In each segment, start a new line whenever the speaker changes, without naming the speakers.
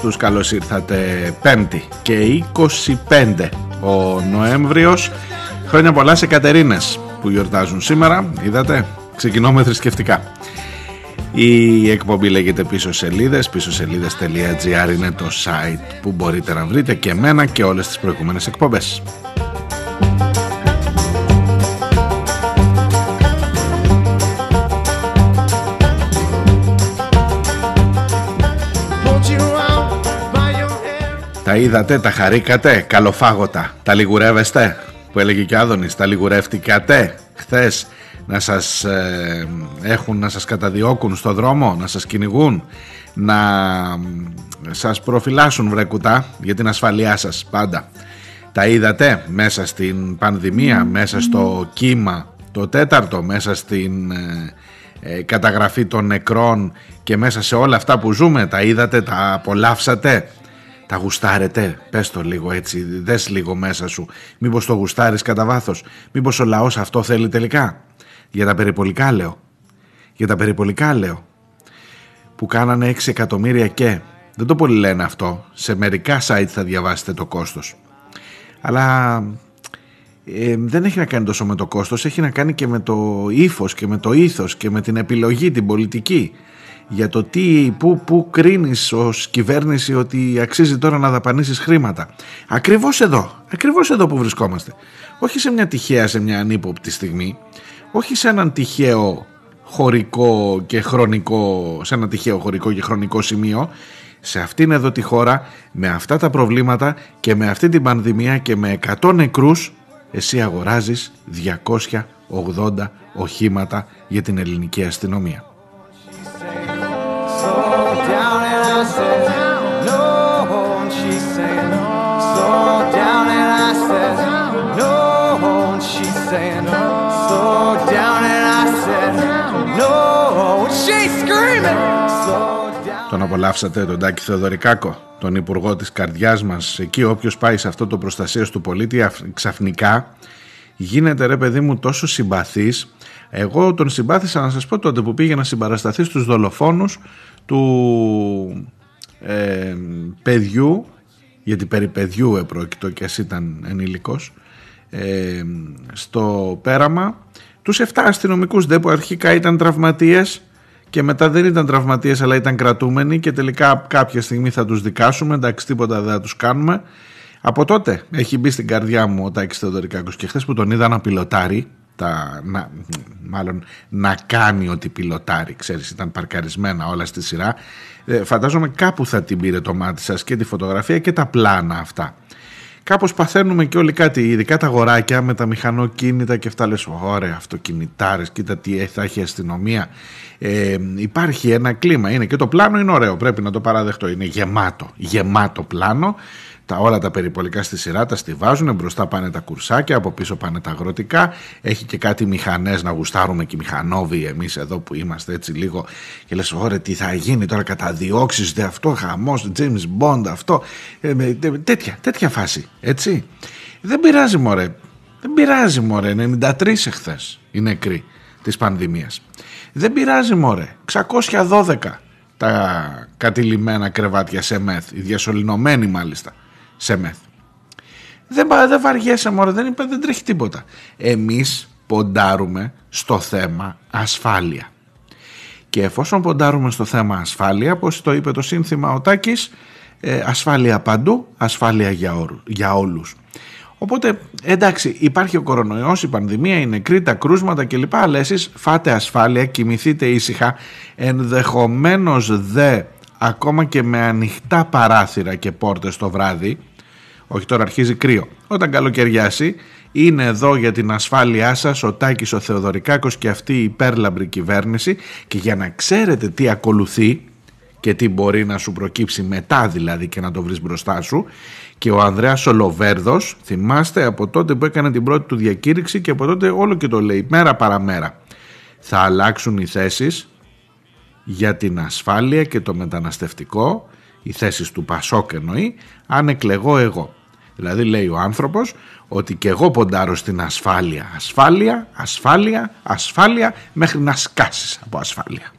Τους, καλώς ήρθατε. Πέμπτη και 25 ο Νοέμβριος. Χρόνια πολλά σε Κατερίνες που γιορτάζουν σήμερα Είδατε, ξεκινώ με θρησκευτικά. Η εκπομπή λέγεται πίσω σελίδες πίσω σελίδες.gr είναι το site που μπορείτε να βρείτε και εμένα και όλες τις προηγούμενες εκπομπές Τα είδατε, τα χαρήκατε, καλοφάγωτα, τα λιγουρεύεστε που έλεγε και ο Άδωνης, τα λιγουρεύτηκατε χθες να σας ε, έχουν, να σας καταδιώκουν στο δρόμο, να σας κυνηγούν, να ε, σας προφυλάσσουν βρε κουτά για την ασφαλειά σας πάντα. Τα είδατε μέσα στην πανδημία, μέσα στο κύμα το τέταρτο, μέσα στην ε, ε, καταγραφή των νεκρών και μέσα σε όλα αυτά που ζούμε, τα είδατε, τα απολαύσατε; Τα γουστάρετε, πες το λίγο έτσι, δες λίγο μέσα σου. Μήπως το γουστάρεις κατά βάθος, μήπως ο λαός αυτό θέλει τελικά; Για τα περιπολικά λέω. Για τα περιπολικά λέω. Που κάνανε 6 εκατομμύρια και. Δεν το πολύ λένε αυτό. Σε μερικά site θα διαβάσετε το κόστος. Αλλά ε, δεν έχει να κάνει τόσο με το κόστος, έχει να κάνει και με το ύφος και με το ήθος και με την επιλογή, την πολιτική για το τι, που, που κρίνεις ως κυβέρνηση ότι αξίζει τώρα να δαπανίσεις χρήματα. Ακριβώς εδώ, ακριβώς εδώ που βρισκόμαστε. Όχι σε μια τυχαία, σε μια ανύποπτη στιγμή, όχι σε έναν τυχαίο χωρικό και χρονικό, σε ένα τυχαίο χωρικό και χρονικό σημείο, σε αυτήν εδώ τη χώρα, με αυτά τα προβλήματα και με αυτή την πανδημία και με 100 νεκρούς, εσύ αγοράζεις 280 οχήματα για την ελληνική αστυνομία.
I said no. And she said slow down and I said no. And she said slow down and I said no. And she's screaming slow down.
Τον απολαύσατε τον Τάκη Θεοδωρικάκο, τον υπουργό της καρδιάς μας. Εκεί όποιος πάει σε αυτό το προστασίας του πολίτη αφ- ξαφνικά γίνεται ρε παιδί μου τόσο συμπαθής. Εγώ τον συμπάθησα να σας πω τότε που πήγε να συμπαρασταθεί στους δολοφόνους του ε, παιδιού, γιατί περί παιδιού επρόκειτο και ας ήταν ενήλικος, ε, στο πέραμα. Τους 7 αστυνομικούς δε που αρχικά ήταν τραυματίες και μετά δεν ήταν τραυματίες αλλά ήταν κρατούμενοι και τελικά κάποια στιγμή θα τους δικάσουμε. Εντάξει τίποτα δεν θα τους κάνουμε. Από τότε έχει μπει στην καρδιά μου ο Τάκης Θεοδωρικάκος και χθες που τον είδα να πιλωτάρει τα, να, μάλλον να κάνει ότι πιλωτάρει ξέρεις ήταν παρκαρισμένα όλα στη σειρά ε, φαντάζομαι κάπου θα την πήρε το μάτι σας και τη φωτογραφία και τα πλάνα αυτά Κάπως παθαίνουμε και όλοι κάτι, ειδικά τα αγοράκια με τα μηχανοκίνητα και αυτά λες ωραία αυτοκινητάρες, κοίτα τι θα έχει η αστυνομία. Ε, υπάρχει ένα κλίμα, είναι και το πλάνο είναι ωραίο, πρέπει να το παραδεχτώ, είναι γεμάτο, γεμάτο πλάνο. Τα, όλα τα περιπολικά στη σειρά τα στηβάζουν, μπροστά πάνε τα κουρσάκια, από πίσω πάνε τα αγροτικά. Έχει και κάτι μηχανές να γουστάρουμε και οι μηχανόβοι εμείς εδώ που είμαστε έτσι λίγο. Και λες, ωραία, τι θα γίνει τώρα, καταδιώξεις, δε αυτό, χαμός, James Bond, αυτό. Ε, με- τε- τέτοια, τέτοια φάση, έτσι. Δεν πειράζει μωρέ, δεν πειράζει μωρέ, 93 εχθές οι νεκροί της πανδημίας. Δεν πειράζει μωρέ, 612 τα κατηλημένα κρεβάτια σε μεθ, οι διασωληνωμένοι μάλιστα σε μεθ. Δεν, πα- δεν βαριέσαι μωρέ, δεν, είπε, δεν τρέχει τίποτα. Εμείς ποντάρουμε στο θέμα ασφάλεια. Και εφόσον ποντάρουμε στο θέμα ασφάλεια, όπως το είπε το σύνθημα ο Τάκης, ε, ασφάλεια παντού, ασφάλεια για, όρου- για όλους. Οπότε, εντάξει, υπάρχει ο κορονοϊός, η πανδημία, οι νεκροί, τα κρούσματα κλπ. Αλλά εσείς φάτε ασφάλεια, κοιμηθείτε ήσυχα, ενδεχομένως δε, ακόμα και με ανοιχτά παράθυρα και πόρτες το βράδυ, όχι τώρα αρχίζει κρύο, όταν καλοκαιριάσει, είναι εδώ για την ασφάλειά σας ο Τάκης ο Θεοδωρικάκος και αυτή η υπέρλαμπρη κυβέρνηση και για να ξέρετε τι ακολουθεί και τι μπορεί να σου προκύψει μετά δηλαδή και να το βρεις μπροστά σου και ο Ανδρέας Ολοβέρδος θυμάστε από τότε που έκανε την πρώτη του διακήρυξη και από τότε όλο και το λέει μέρα παραμέρα. Θα αλλάξουν οι θέσεις για την ασφάλεια και το μεταναστευτικό οι θέσεις του Πασόκ εννοεί αν εκλεγώ εγώ δηλαδή λέει ο άνθρωπος ότι και εγώ ποντάρω στην ασφάλεια ασφάλεια, ασφάλεια, ασφάλεια μέχρι να σκάσεις από ασφάλεια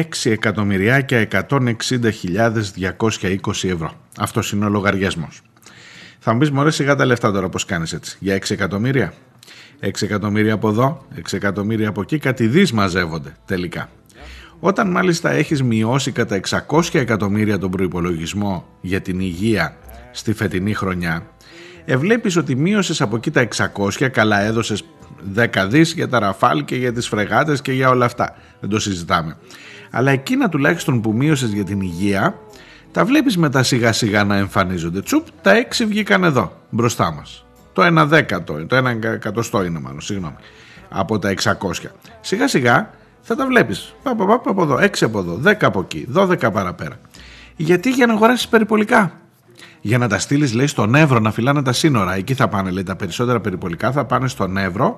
6 εκατομμυριάκια 160.220 ευρώ. Αυτός είναι ο λογαριασμός. Θα μου πεις μωρέ σιγά τα λεφτά τώρα πώς κάνεις έτσι; Για 6 εκατομμύρια. 6 εκατομμύρια από εδώ, 6 εκατομμύρια από εκεί, κάτι δις μαζεύονται τελικά. Όταν μάλιστα έχεις μειώσει κατά 600 εκατομμύρια τον προϋπολογισμό για την υγεία στη φετινή χρονιά, εβλέπεις ότι μείωσες από εκεί τα 600, καλά έδωσες 10 δις για τα ραφάλ και για τις φρεγάτες και για όλα αυτά. Δεν το συζητάμε αλλά εκείνα τουλάχιστον που μείωσες για την υγεία, τα βλέπεις μετά σιγά σιγά να εμφανίζονται. Τσουπ, τα έξι βγήκαν εδώ, μπροστά μας. Το ένα δέκατο, το ένα εκατοστό είναι μάλλον, συγγνώμη, από τα 600. Σιγά σιγά θα τα βλέπεις. Πα, πα, πα, από εδώ, έξι από εδώ, δέκα από εκεί, δώδεκα παραπέρα. Γιατί για να αγοράσεις περιπολικά; Για να τα στείλεις, λέει, στον Εύρο να φυλάνε τα σύνορα. Εκεί θα πάνε, λέει, τα περισσότερα περιπολικά θα πάνε στον Εύρο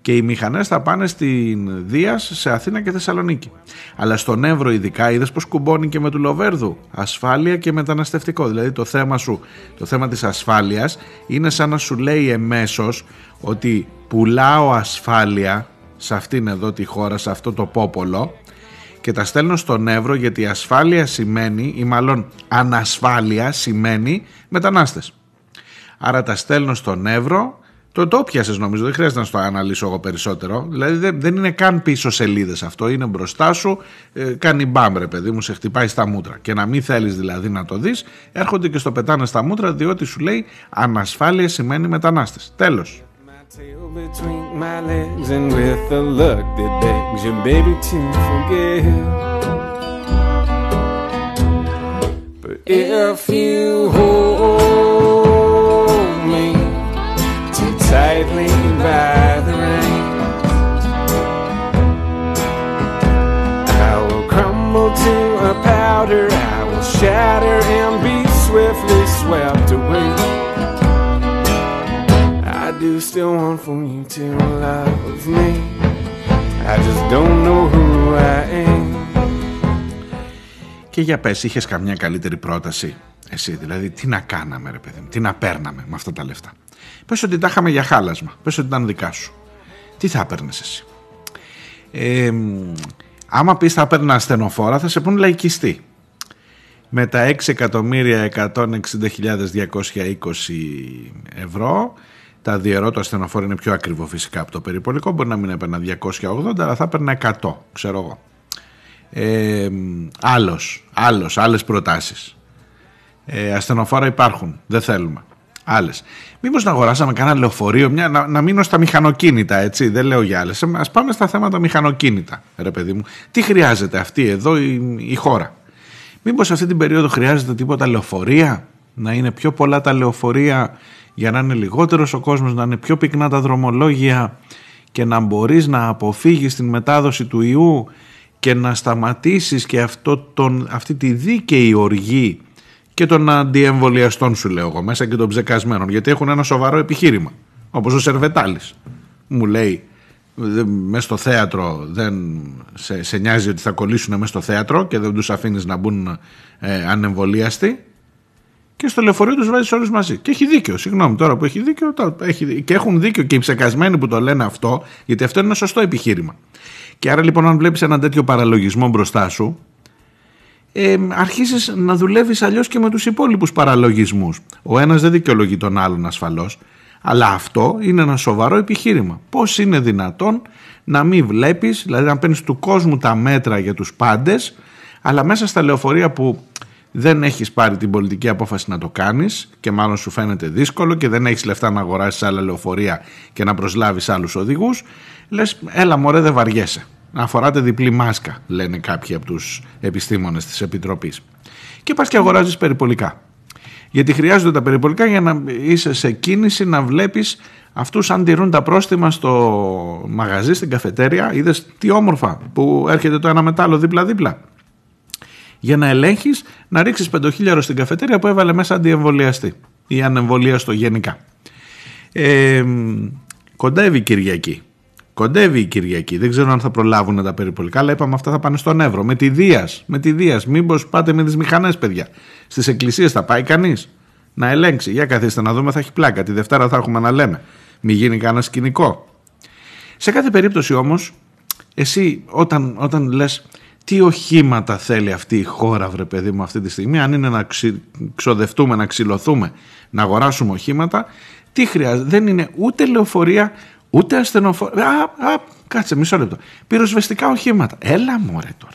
και οι μηχανές θα πάνε στην Δίας σε Αθήνα και Θεσσαλονίκη. Αλλά στον Εύρο ειδικά είδες πως κουμπώνει και με του Λοβέρδου ασφάλεια και μεταναστευτικό. Δηλαδή το θέμα σου, το θέμα της ασφάλειας είναι σαν να σου λέει εμέσως ότι πουλάω ασφάλεια σε αυτήν εδώ τη χώρα, σε αυτό το πόπολο και τα στέλνω στον Εύρο γιατί ασφάλεια σημαίνει ή μάλλον ανασφάλεια σημαίνει μετανάστες. Άρα τα στέλνω στον Εύρο το, το πιάσες νομίζω, δεν χρειάζεται να το αναλύσω εγώ περισσότερο. Δηλαδή δεν, δεν είναι καν πίσω σελίδες αυτό. Είναι μπροστά σου, ε, κάνει μπαμ ρε παιδί μου, σε χτυπάει στα μούτρα. Και να μην θέλεις δηλαδή να το δεις, έρχονται και στο πετάνε στα μούτρα διότι σου λέει ανασφάλεια σημαίνει μετανάστες. Τέλος. if you tightly swept away. I do still want for you to love me. I just don't know who I am. Και για πες, είχες καμιά καλύτερη πρόταση; Εσύ, δηλαδή τι να κάναμε ρε παιδί μου, τι να παίρναμε με αυτά τα λεφτά; Πες ότι τα είχαμε για χάλασμα. Πες ότι ήταν δικά σου. Τι θα έπαιρνες εσύ; Ε, άμα πεις θα έπαιρνα ασθενοφόρα θα σε πούν λαϊκιστή. Με τα 6.160.220 ευρώ τα διαιρώ το ασθενοφόρο είναι πιο ακριβό φυσικά από το περιπολικό μπορεί να μην έπαιρνα 280 αλλά θα έπαιρνα 100 ξέρω εγώ. Ε, άλλος, άλλος, άλλες προτάσεις. Ε, ασθενοφόρα υπάρχουν, δεν θέλουμε. Άλλες. Μήπως να αγοράσαμε κανένα λεωφορείο, μια, να, να μείνω στα μηχανοκίνητα, έτσι. Δεν λέω για άλλες. Α πάμε στα θέματα μηχανοκίνητα, ρε παιδί μου. Τι χρειάζεται αυτή εδώ η, η χώρα; Μήπως αυτή την περίοδο χρειάζεται τίποτα λεωφορεία, να είναι πιο πολλά τα λεωφορεία για να είναι λιγότερος ο κόσμος, να είναι πιο πυκνά τα δρομολόγια και να μπορείς να αποφύγεις την μετάδοση του ιού και να σταματήσεις και αυτό τον, αυτή τη δίκαιη οργή και των αντιεμβολιαστών σου λέω εγώ μέσα και των ψεκασμένων γιατί έχουν ένα σοβαρό επιχείρημα όπως ο Σερβετάλης. Μου λέει μέσα στο θέατρο δεν σε, σε νοιάζει ότι θα κολλήσουν μέσα στο θέατρο και δεν τους αφήνεις να μπουν ε, ανεμβολίαστοι. Και στο λεωφορείο τους βάζεις όλους μαζί. Και έχει δίκιο, συγγνώμη τώρα που έχει δίκιο το, έχει, και έχουν δίκιο και οι ψεκασμένοι που το λένε αυτό γιατί αυτό είναι ένα σωστό επιχείρημα. Και άρα λοιπόν αν βλέπεις ένα τέτοιο παραλογισμό μπροστά σου ε, αρχίσεις να δουλεύεις αλλιώς και με τους υπόλοιπους παραλογισμούς. Ο ένας δεν δικαιολογεί τον άλλον ασφαλώς, αλλά αυτό είναι ένα σοβαρό επιχείρημα. Πώς είναι δυνατόν να μην βλέπεις, δηλαδή να παίρνεις του κόσμου τα μέτρα για τους πάντες, αλλά μέσα στα λεωφορεία που δεν έχεις πάρει την πολιτική απόφαση να το κάνεις και μάλλον σου φαίνεται δύσκολο και δεν έχεις λεφτά να αγοράσεις άλλα λεωφορεία και να προσλάβεις άλλους οδηγούς, λες έλα μωρέ δεν βαριέσαι. Να φοράτε διπλή μάσκα, λένε κάποιοι από τους επιστήμονες της Επιτροπής. Και πας και αγοράζεις περιπολικά. Γιατί χρειάζονται τα περιπολικά για να είσαι σε κίνηση να βλέπεις αυτούς αν τηρούν τα πρόστιμα στο μαγαζί, στην καφετέρια. Είδες τι όμορφα που έρχεται το ένα μετάλλο δίπλα-δίπλα για να ελέγχεις να ρίξεις πεντοχίλιαρο στην καφετέρια που έβαλε μέσα αντιεμβολιαστή ή ανεμβολίαστο γενικά. Ε, κοντεύει η Κυριακή. Κοντεύει η Κυριακή. Δεν ξέρω αν θα προλάβουν τα περιπολικά, αλλά είπαμε αυτά θα πάνε στον Εύρο. Με τη Δίας. Με τη Δίας. Μήπως πάτε με τις μηχανές, παιδιά. Στις εκκλησίες θα πάει κανείς να ελέγξει. Για καθίστε να δούμε, θα έχει πλάκα. Τη Δευτέρα θα έχουμε να λέμε. Μην γίνει κανένα σκηνικό. Σε κάθε περίπτωση όμως, εσύ όταν, όταν λες τι οχήματα θέλει αυτή η χώρα, βρε παιδί μου, αυτή τη στιγμή. Αν είναι να ξοδευτούμε, να ξυλωθούμε, να αγοράσουμε οχήματα, τι χρειάζεται. Δεν είναι ούτε λεωφορεία, ούτε ασθενοφορία. Α, α, κάτσε μισό λεπτό. Πυροσβεστικά οχήματα. Έλα μωρέ τώρα.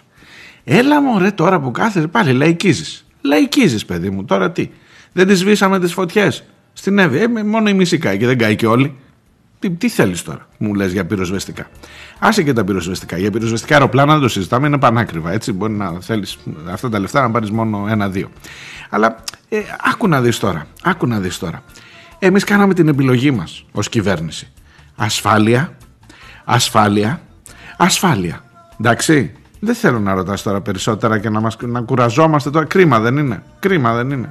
Έλα μωρέ τώρα που κάθεσαι πάλι λαϊκίζεις. Λαϊκίζεις παιδί μου. Τώρα τι. Δεν τις σβήσαμε τις φωτιές. Στην Εύη. Ε, μόνο η μισή κάει και δεν κάει και όλοι. Τι, τι θέλεις τώρα, μου λες για πυροσβεστικά. Άσε και τα πυροσβεστικά. Για πυροσβεστικά αεροπλάνα δεν το συζητάμε, είναι πανάκριβα. Έτσι, μπορεί να θέλεις αυτά τα λεφτά να πάρεις μόνο ένα-δύο. Αλλά ε, άκου να δεις τώρα. Άκου να δεις τώρα. Εμείς κάναμε την επιλογή μας ως κυβέρνηση. Ασφάλεια, ασφάλεια, ασφάλεια. Εντάξει. Δεν θέλω να ρωτάς τώρα περισσότερα και να, μας, να κουραζόμαστε τώρα. Κρίμα δεν είναι. Κρίμα δεν είναι.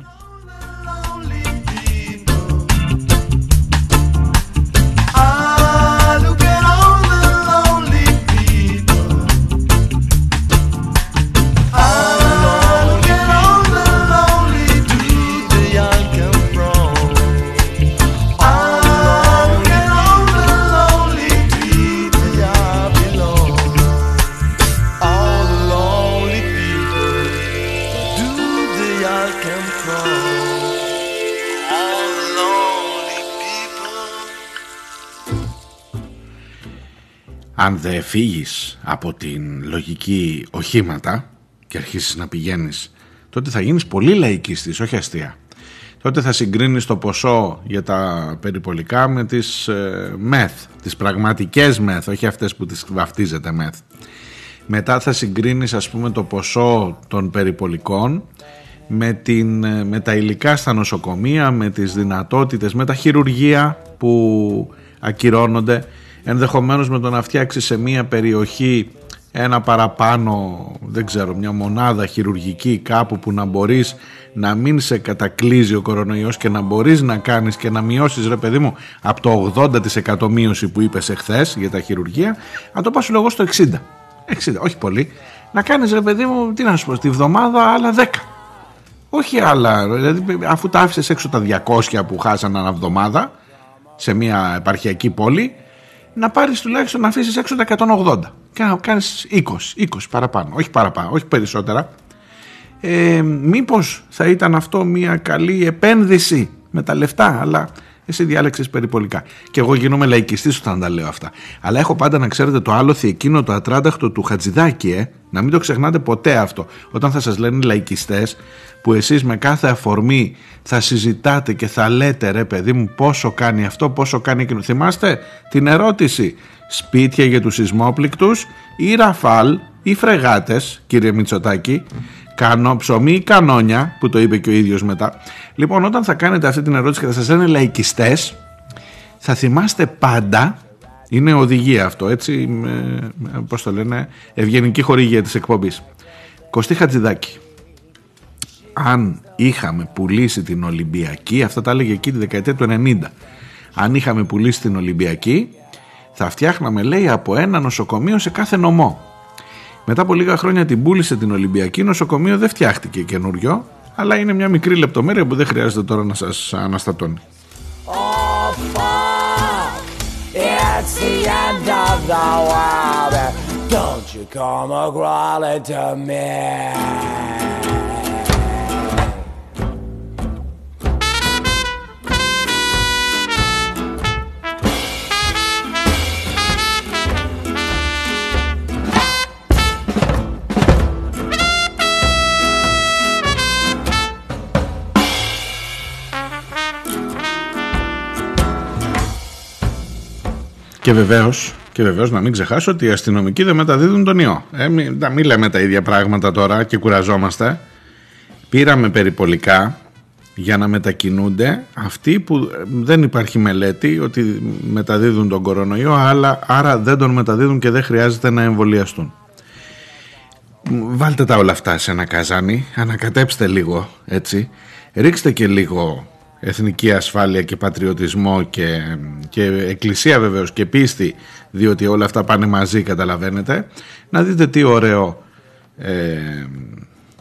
Αν δεν φύγεις από την λογική οχήματα και αρχίσεις να πηγαίνεις τότε θα γίνεις πολύ λαϊκίστης, όχι αστεία. Τότε θα συγκρίνεις το ποσό για τα περιπολικά με τις ε, μεθ, τις πραγματικές μεθ, όχι αυτές που τις βαφτίζεται μεθ. Μετά θα συγκρίνεις ας πούμε το ποσό των περιπολικών με, την, ε, με τα υλικά στα νοσοκομεία, με τις δυνατότητες, με τα χειρουργεία που ακυρώνονται ενδεχομένως με το να φτιάξει σε μια περιοχή ένα παραπάνω, δεν ξέρω, μια μονάδα χειρουργική κάπου που να μπορείς να μην σε κατακλείζει ο κορονοϊός και να μπορείς να κάνεις και να μειώσεις ρε παιδί μου από το 80% μείωση που είπες εχθές για τα χειρουργία, να το πάσω εγώ στο 60. 60, όχι πολύ. Να κάνεις ρε παιδί μου, τι να σου πω, τη βδομάδα άλλα 10. Όχι άλλα, δηλαδή αφού τα άφησες έξω τα 200 που χάσαν ανά εβδομάδα σε μια επαρχιακή πόλη, να πάρεις τουλάχιστον να αφήσεις έξω τα 180 και να κάνεις 20, 20 παραπάνω, όχι παραπάνω, όχι περισσότερα. Ε, μήπως θα ήταν αυτό μια καλή επένδυση με τα λεφτά, αλλά εσύ διάλεξες περιπολικά. Και εγώ γίνομαι λαϊκιστής όταν τα λέω αυτά. Αλλά έχω πάντα να ξέρετε το άλοθη εκείνο το ατράνταχτο του Χατζηδάκη, ε. να μην το ξεχνάτε ποτέ αυτό. Όταν θα σας λένε λαϊκιστές, που εσείς με κάθε αφορμή θα συζητάτε και θα λέτε ρε παιδί μου πόσο κάνει αυτό, πόσο κάνει εκείνο. Θυμάστε την ερώτηση σπίτια για τους σεισμόπληκτους ή ραφάλ ή φρεγάτες κύριε Μητσοτάκη Κανό, ψωμί ή κανόνια που το είπε και ο ίδιος μετά λοιπόν όταν θα κάνετε αυτή την ερώτηση και θα σας λένε λαϊκιστές θα θυμάστε πάντα είναι οδηγία αυτό έτσι πώς το λένε ευγενική χορηγία της εκπομπής Κωστή Χατζηδάκη αν είχαμε πουλήσει την Ολυμπιακή, αυτά τα έλεγε εκεί τη δεκαετία του 90, αν είχαμε πουλήσει την Ολυμπιακή, θα φτιάχναμε λέει από ένα νοσοκομείο σε κάθε νομό. Μετά από λίγα χρόνια την πούλησε την Ολυμπιακή, νοσοκομείο δεν φτιάχτηκε καινούριο, αλλά είναι μια μικρή λεπτομέρεια που δεν χρειάζεται τώρα να σας αναστατώνει. Don't Και βεβαίως, και βεβαίως να μην ξεχάσω ότι οι αστυνομικοί δεν μεταδίδουν τον ιό. Ε, μην, μην λέμε τα ίδια πράγματα τώρα και κουραζόμαστε. Πήραμε περιπολικά για να μετακινούνται αυτοί που δεν υπάρχει μελέτη ότι μεταδίδουν τον κορονοϊό αλλά, άρα δεν τον μεταδίδουν και δεν χρειάζεται να εμβολιαστούν. Βάλτε τα όλα αυτά σε ένα καζάνι, ανακατέψτε λίγο έτσι, ρίξτε και λίγο εθνική ασφάλεια και πατριωτισμό και, και εκκλησία βεβαίως και πίστη διότι όλα αυτά πάνε μαζί καταλαβαίνετε να δείτε τι ωραίο ε,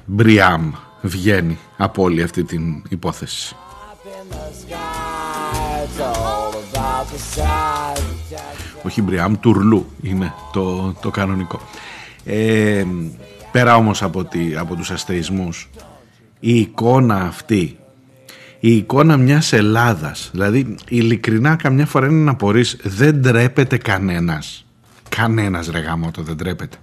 μπριάμ βγαίνει από όλη αυτή την υπόθεση. Όχι μπριάμ, τουρλού είναι το, το κανονικό. Ε, πέρα όμως από, τη, από τους αστεισμούς η εικόνα αυτή η εικόνα μιας Ελλάδας δηλαδή ειλικρινά καμιά φορά είναι να πορείς δεν τρέπεται κανένας κανένας ρε γαμώτο δεν τρέπεται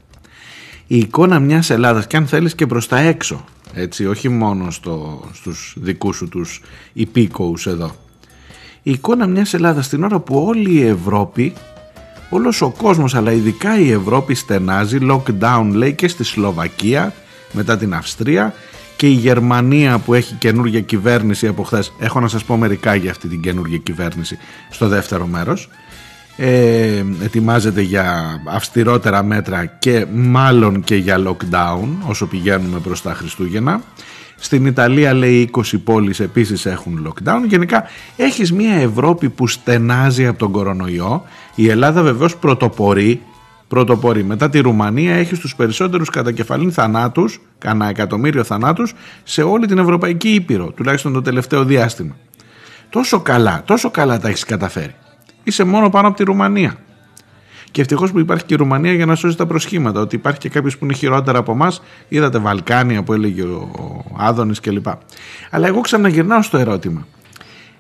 η εικόνα μιας Ελλάδας και αν θέλεις και προς τα έξω έτσι όχι μόνο στο, στους δικούς σου τους υπήκοους εδώ. Η εικόνα μιας Ελλάδας την ώρα που όλη η Ευρώπη όλος ο κόσμος αλλά ειδικά η Ευρώπη στενάζει lockdown λέει και στη Σλοβακία μετά την Αυστρία και η Γερμανία που έχει καινούργια κυβέρνηση από χθες. Έχω να σας πω μερικά για αυτή την καινούργια κυβέρνηση στο δεύτερο μέρος. Ε, ετοιμάζεται για αυστηρότερα μέτρα και μάλλον και για lockdown όσο πηγαίνουμε προς τα Χριστούγεννα. Στην Ιταλία λέει 20 πόλεις επίσης έχουν lockdown. Γενικά έχεις μια Ευρώπη που στενάζει από τον κορονοϊό. Η Ελλάδα βεβαίως πρωτοπορεί πρωτοπορεί. Μετά τη Ρουμανία έχει τους περισσότερους κατακεφαλήν θανάτους, κανένα εκατομμύριο θανάτους, σε όλη την Ευρωπαϊκή Ήπειρο, τουλάχιστον το τελευταίο διάστημα. Τόσο καλά, τόσο καλά τα έχεις καταφέρει. Είσαι μόνο πάνω από τη Ρουμανία. Και ευτυχώς που υπάρχει και η Ρουμανία για να σώσει τα προσχήματα. Ότι υπάρχει και κάποιος που είναι χειρότερα από εμάς. Είδατε Βαλκάνια που έλεγε ο Άδωνης κλπ. Αλλά εγώ ξαναγυρνάω στο ερώτημα.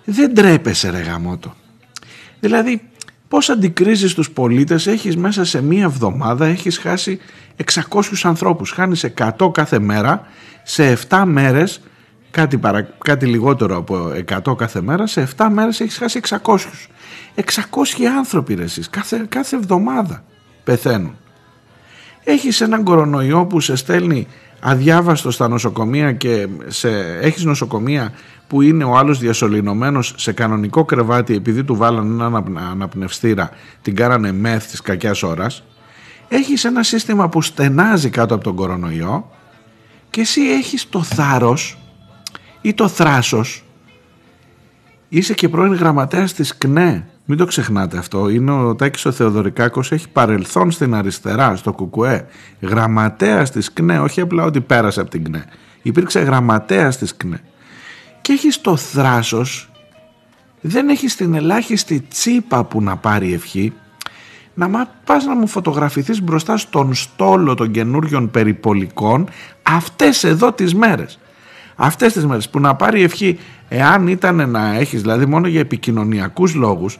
Δεν τρέπεσαι, ρε γαμότο. Δηλαδή, Πώς αντικρίζεις τους πολίτες, έχεις μέσα σε μία εβδομάδα, έχεις χάσει 600 ανθρώπους, χάνεις 100 κάθε μέρα, σε 7 μέρες, κάτι, παρα, κάτι λιγότερο από 100 κάθε μέρα, σε 7 μέρες έχεις χάσει 600. 600 άνθρωποι ρε εσείς, κάθε, κάθε εβδομάδα πεθαίνουν. Έχεις έναν κορονοϊό που σε στέλνει αδιάβαστο στα νοσοκομεία και σε, έχεις νοσοκομεία που είναι ο άλλος διασωληνωμένος σε κανονικό κρεβάτι επειδή του βάλανε ένα αναπνευστήρα την κάνανε μεθ της κακιάς ώρας έχεις ένα σύστημα που στενάζει κάτω από τον κορονοϊό και εσύ έχεις το θάρρος ή το θράσος είσαι και πρώην γραμματέας της ΚΝΕ μην το ξεχνάτε αυτό. Είναι ο Τάκης ο Θεοδωρικάκος, έχει παρελθόν στην αριστερά, στο ΚΚΕ. Γραμματέας της ΚΝΕ, όχι απλά ότι πέρασε από την ΚΝΕ. Υπήρξε γραμματέας της ΚΝΕ. Και έχεις το θράσος, δεν έχεις την ελάχιστη τσίπα που να πάρει ευχή, να μα πας να μου φωτογραφηθείς μπροστά στον στόλο των καινούριων περιπολικών αυτές εδώ τις μέρες. Αυτές τις μέρες που να πάρει ευχή εάν ήταν να έχεις δηλαδή μόνο για επικοινωνιακούς λόγους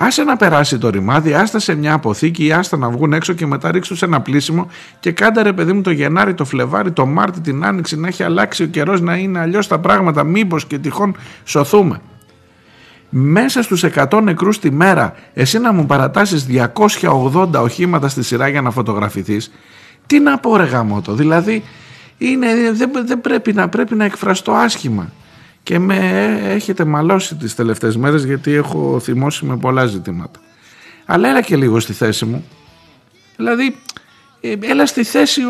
Άσε να περάσει το ρημάδι, άστα σε μια αποθήκη ή άστα να βγουν έξω και μετά ρίξου σε ένα πλήσιμο και κάντε ρε παιδί μου το Γενάρη, το Φλεβάρι, το Μάρτι, την Άνοιξη να έχει αλλάξει ο καιρός να είναι αλλιώς τα πράγματα, μήπως και τυχόν σωθούμε. Μέσα στους 100 νεκρούς τη μέρα εσύ να μου παρατάσεις 280 οχήματα στη σειρά για να φωτογραφηθείς τι να πω ρε γαμότο δηλαδή είναι, δεν, δεν πρέπει, να, πρέπει να εκφραστώ άσχημα και με έχετε μαλώσει τις τελευταίες μέρες γιατί έχω θυμώσει με πολλά ζητήματα. Αλλά έλα και λίγο στη θέση μου. Δηλαδή, ε, έλα στη θέση,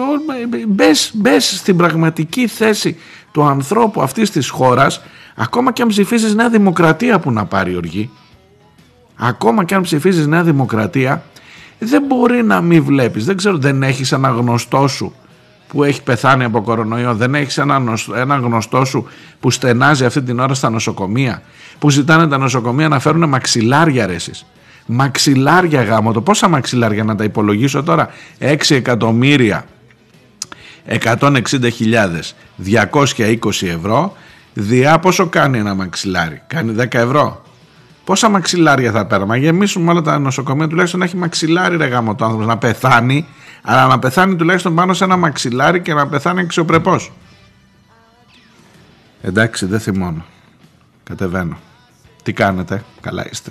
μπες, μπες στην πραγματική θέση του ανθρώπου αυτής της χώρας, ακόμα και αν ψηφίζεις Νέα Δημοκρατία που να πάρει οργή, ακόμα και αν ψηφίζεις Νέα Δημοκρατία, δεν μπορεί να μην βλέπεις, δεν ξέρω, δεν έχεις ένα γνωστό σου που έχει πεθάνει από κορονοϊό, δεν έχεις ένα, γνωστό σου που στενάζει αυτή την ώρα στα νοσοκομεία, που ζητάνε τα νοσοκομεία να φέρουν μαξιλάρια ρε εσείς. Μαξιλάρια γάμο, το. Πόσα μαξιλάρια να τα υπολογίσω τώρα, 6 εκατομμύρια. 160.000 220 ευρώ. Διά πόσο κάνει ένα μαξιλάρι; Κάνει 10 ευρώ πόσα μαξιλάρια θα πέραμε γεμίσουμε όλα τα νοσοκομεία τουλάχιστον να έχει μαξιλάρι ρε γάμο το άνθρωπος να πεθάνει αλλά να πεθάνει τουλάχιστον πάνω σε ένα μαξιλάρι και να πεθάνει αξιοπρεπώς. Εντάξει, δεν θυμώνω. Κατεβαίνω. Τι κάνετε, καλά είστε.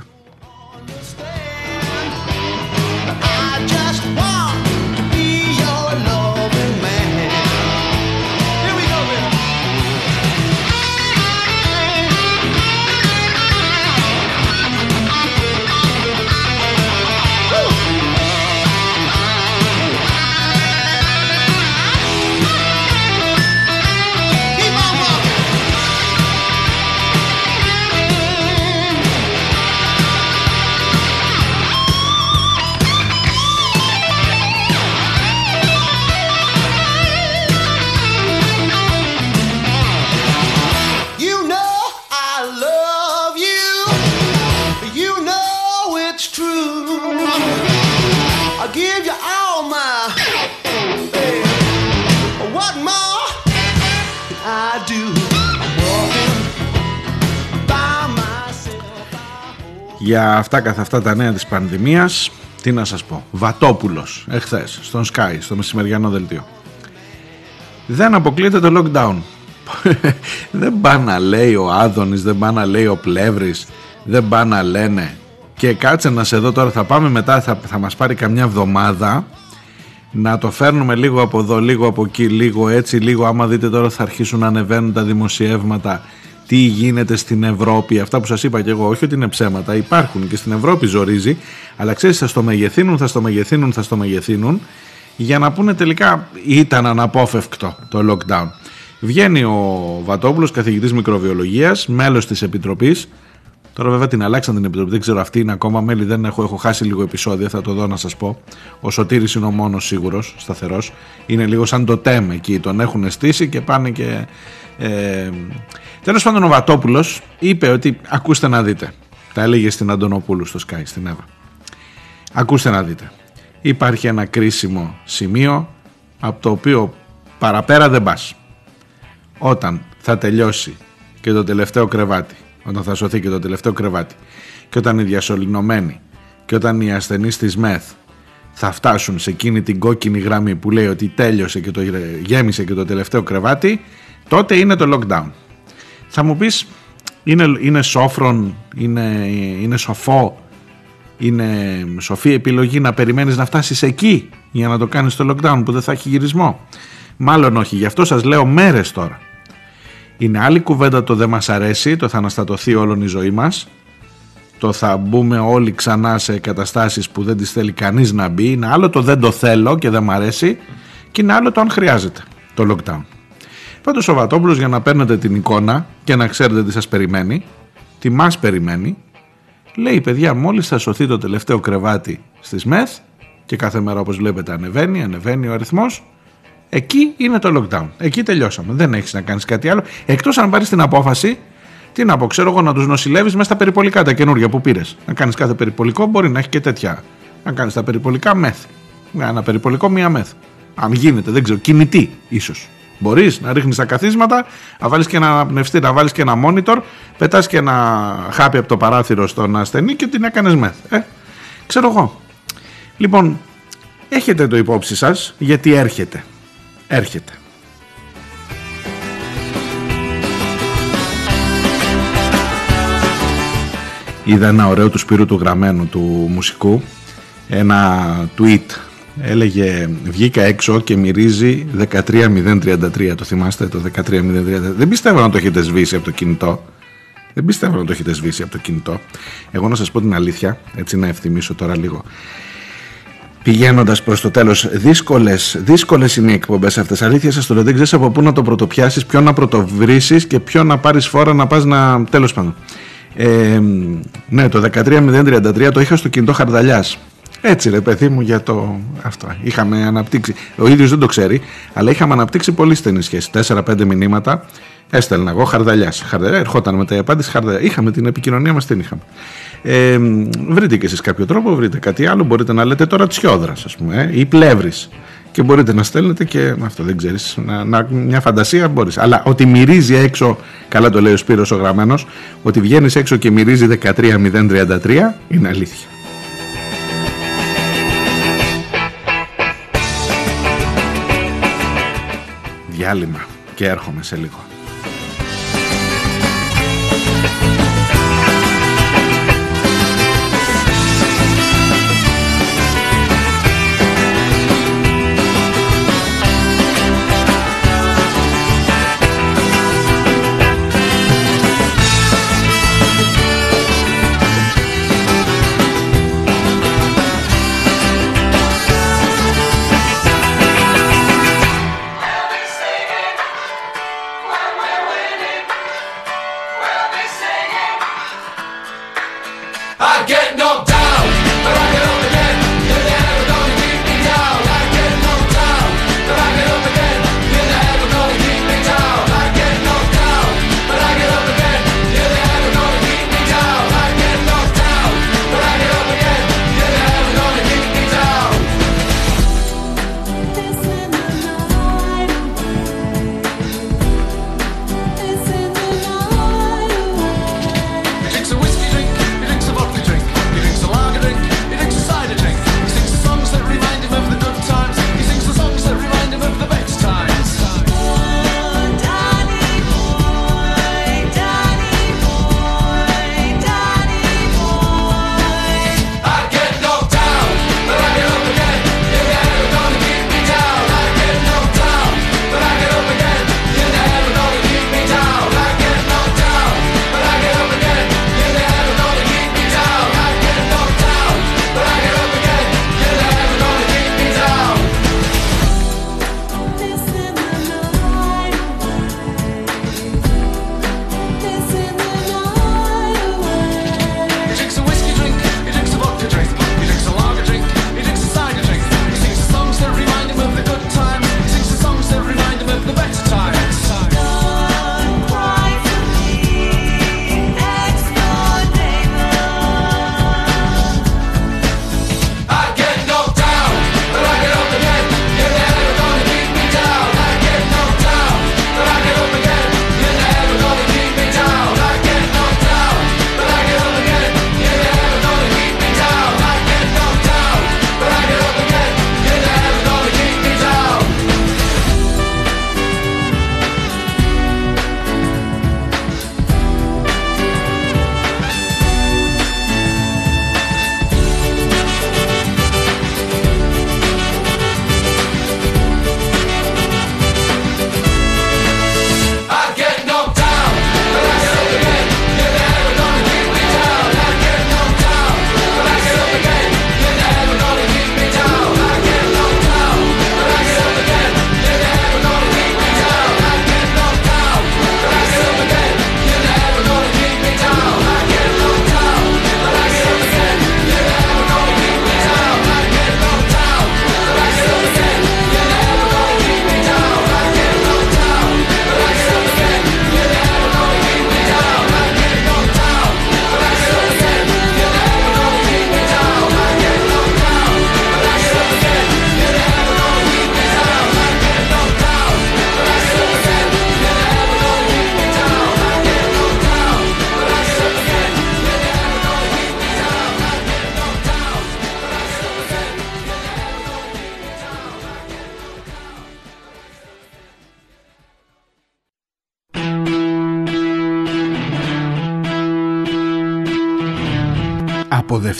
Για αυτά καθ' αυτά τα νέα της πανδημίας τι να σας πω, Βατόπουλος εχθές στον Sky, στο μεσημεριανό δελτίο. Δεν αποκλείεται το lockdown. Δεν πάνε να λέει ο Άδωνης, δεν πάνε να λέει ο Πλεύρης δεν πάνε να λένε. Και κάτσε να σε δω τώρα θα πάμε μετά θα, θα μας πάρει καμιά εβδομάδα να το φέρνουμε λίγο από εδώ, λίγο από εκεί, λίγο έτσι, λίγο. Άμα δείτε τώρα θα αρχίσουν να ανεβαίνουν τα δημοσιεύματα τι γίνεται στην Ευρώπη, αυτά που σας είπα και εγώ, όχι ότι είναι ψέματα, υπάρχουν και στην Ευρώπη ζορίζει, αλλά ξέρεις θα στο μεγεθύνουν, θα στο μεγεθύνουν, θα στο μεγεθύνουν, για να πούνε τελικά ήταν αναπόφευκτο το lockdown. Βγαίνει ο Βατόπουλος, καθηγητής μικροβιολογίας, μέλος της Επιτροπής, Τώρα βέβαια την αλλάξαν την επιτροπή, δεν ξέρω αυτή είναι ακόμα μέλη, δεν έχω, έχω χάσει λίγο επεισόδια, θα το δω να σας πω. Ο Σωτήρης είναι ο μόνος σίγουρος, σταθερός. Είναι λίγο σαν το τέμ εκεί, τον έχουν στήσει και πάνε και... Ε, Τέλος πάντων ο Βατόπουλος είπε ότι ακούστε να δείτε. Τα έλεγε στην Αντωνοπούλου στο Sky, στην Εύα. Ακούστε να δείτε. Υπάρχει ένα κρίσιμο σημείο από το οποίο παραπέρα δεν πας. Όταν θα τελειώσει και το τελευταίο κρεβάτι όταν θα σωθεί και το τελευταίο κρεβάτι και όταν οι διασωληνωμένοι και όταν οι ασθενείς της ΜΕΘ θα φτάσουν σε εκείνη την κόκκινη γραμμή που λέει ότι τέλειωσε και το γέμισε και το τελευταίο κρεβάτι τότε είναι το lockdown. Θα μου πεις είναι, είναι σόφρον, είναι, είναι σοφό, είναι σοφή επιλογή να περιμένεις να φτάσεις εκεί για να το κάνεις το lockdown που δεν θα έχει γυρισμό; Μάλλον όχι, γι' αυτό σας λέω μέρες τώρα. Είναι άλλη κουβέντα το δεν μας αρέσει, το θα αναστατωθεί όλη η ζωή μας. Το θα μπούμε όλοι ξανά σε καταστάσεις που δεν τις θέλει κανείς να μπει. Είναι άλλο το δεν το θέλω και δεν μ' αρέσει και είναι άλλο το αν χρειάζεται το lockdown. Πάντως ο Βατόπουλος για να παίρνετε την εικόνα και να ξέρετε τι σας περιμένει, τι μας περιμένει, λέει παιδιά μόλις θα σωθεί το τελευταίο κρεβάτι στις ΜΕΘ και κάθε μέρα όπως βλέπετε ανεβαίνει, ανεβαίνει ο αριθμός Εκεί είναι το lockdown. Εκεί τελειώσαμε. Δεν έχεις να κάνεις κάτι άλλο. Εκτός αν πάρεις την απόφαση, τι να πω, ξέρω εγώ, να τους νοσηλεύεις μέσα στα περιπολικά τα καινούργια που πήρες. Να κάνεις κάθε περιπολικό, μπορεί να έχει και τέτοια. Να κάνεις τα περιπολικά μεθ. Ένα περιπολικό, μία μεθ. Αν γίνεται, δεν ξέρω, κινητή ίσως. Μπορείς να ρίχνεις τα καθίσματα, να βάλεις και ένα πνευστή, να βάλεις και ένα monitor, πετάς και ένα χάπι από το παράθυρο στον ασθενή και την έκανες μεθ. Ε, ξέρω εγώ. Λοιπόν, έχετε το υπόψη σας γιατί έρχεται έρχεται. Είδα ένα ωραίο του Σπύρου του γραμμένου του μουσικού. Ένα tweet. Έλεγε βγήκα έξω και μυρίζει 13033 το θυμάστε το 13033 δεν πιστεύω να το έχετε σβήσει από το κινητό. Δεν πιστεύω να το έχετε σβήσει από το κινητό. Εγώ να σας πω την αλήθεια έτσι να ευθυμίσω τώρα λίγο πηγαίνοντας προς το τέλος. Δύσκολες δύσκολες είναι οι εκπομπές αυτές. Αλήθεια σας το λέω, δεν ξέρεις από πού να το πρωτοπιάσεις, ποιο να πρωτοβρήσεις και ποιο να πάρεις φόρα να πας να. Τέλος πάντων. Ε, ναι, το 13033 το είχα στο κινητό χαρδαλιάς. Έτσι ρε παιδί μου για το αυτό. Είχαμε αναπτύξει, ο ίδιος δεν το ξέρει, αλλά είχαμε αναπτύξει πολύ στενή σχέση. 4-5 μηνύματα έστελνα εγώ χαρδαλιάς. Χαρδαλιά, ερχόταν μετά η απάντηση χαρδαλιά. Είχαμε την επικοινωνία μας, την είχαμε. Ε, βρείτε και εσείς κάποιο τρόπο, βρείτε κάτι άλλο. Μπορείτε να λέτε τώρα τσιόδρα, ας πούμε, ε, ή πλεύρης. Και μπορείτε να στέλνετε και αυτό δεν ξέρεις, να, να, μια φαντασία μπορείς. Αλλά ότι μυρίζει έξω, καλά το λέει ο Σπύρος ο γραμμένος, ότι βγαίνεις έξω και μυρίζει 13.033 είναι αλήθεια. Διάλειμμα και έρχομαι σε λίγο.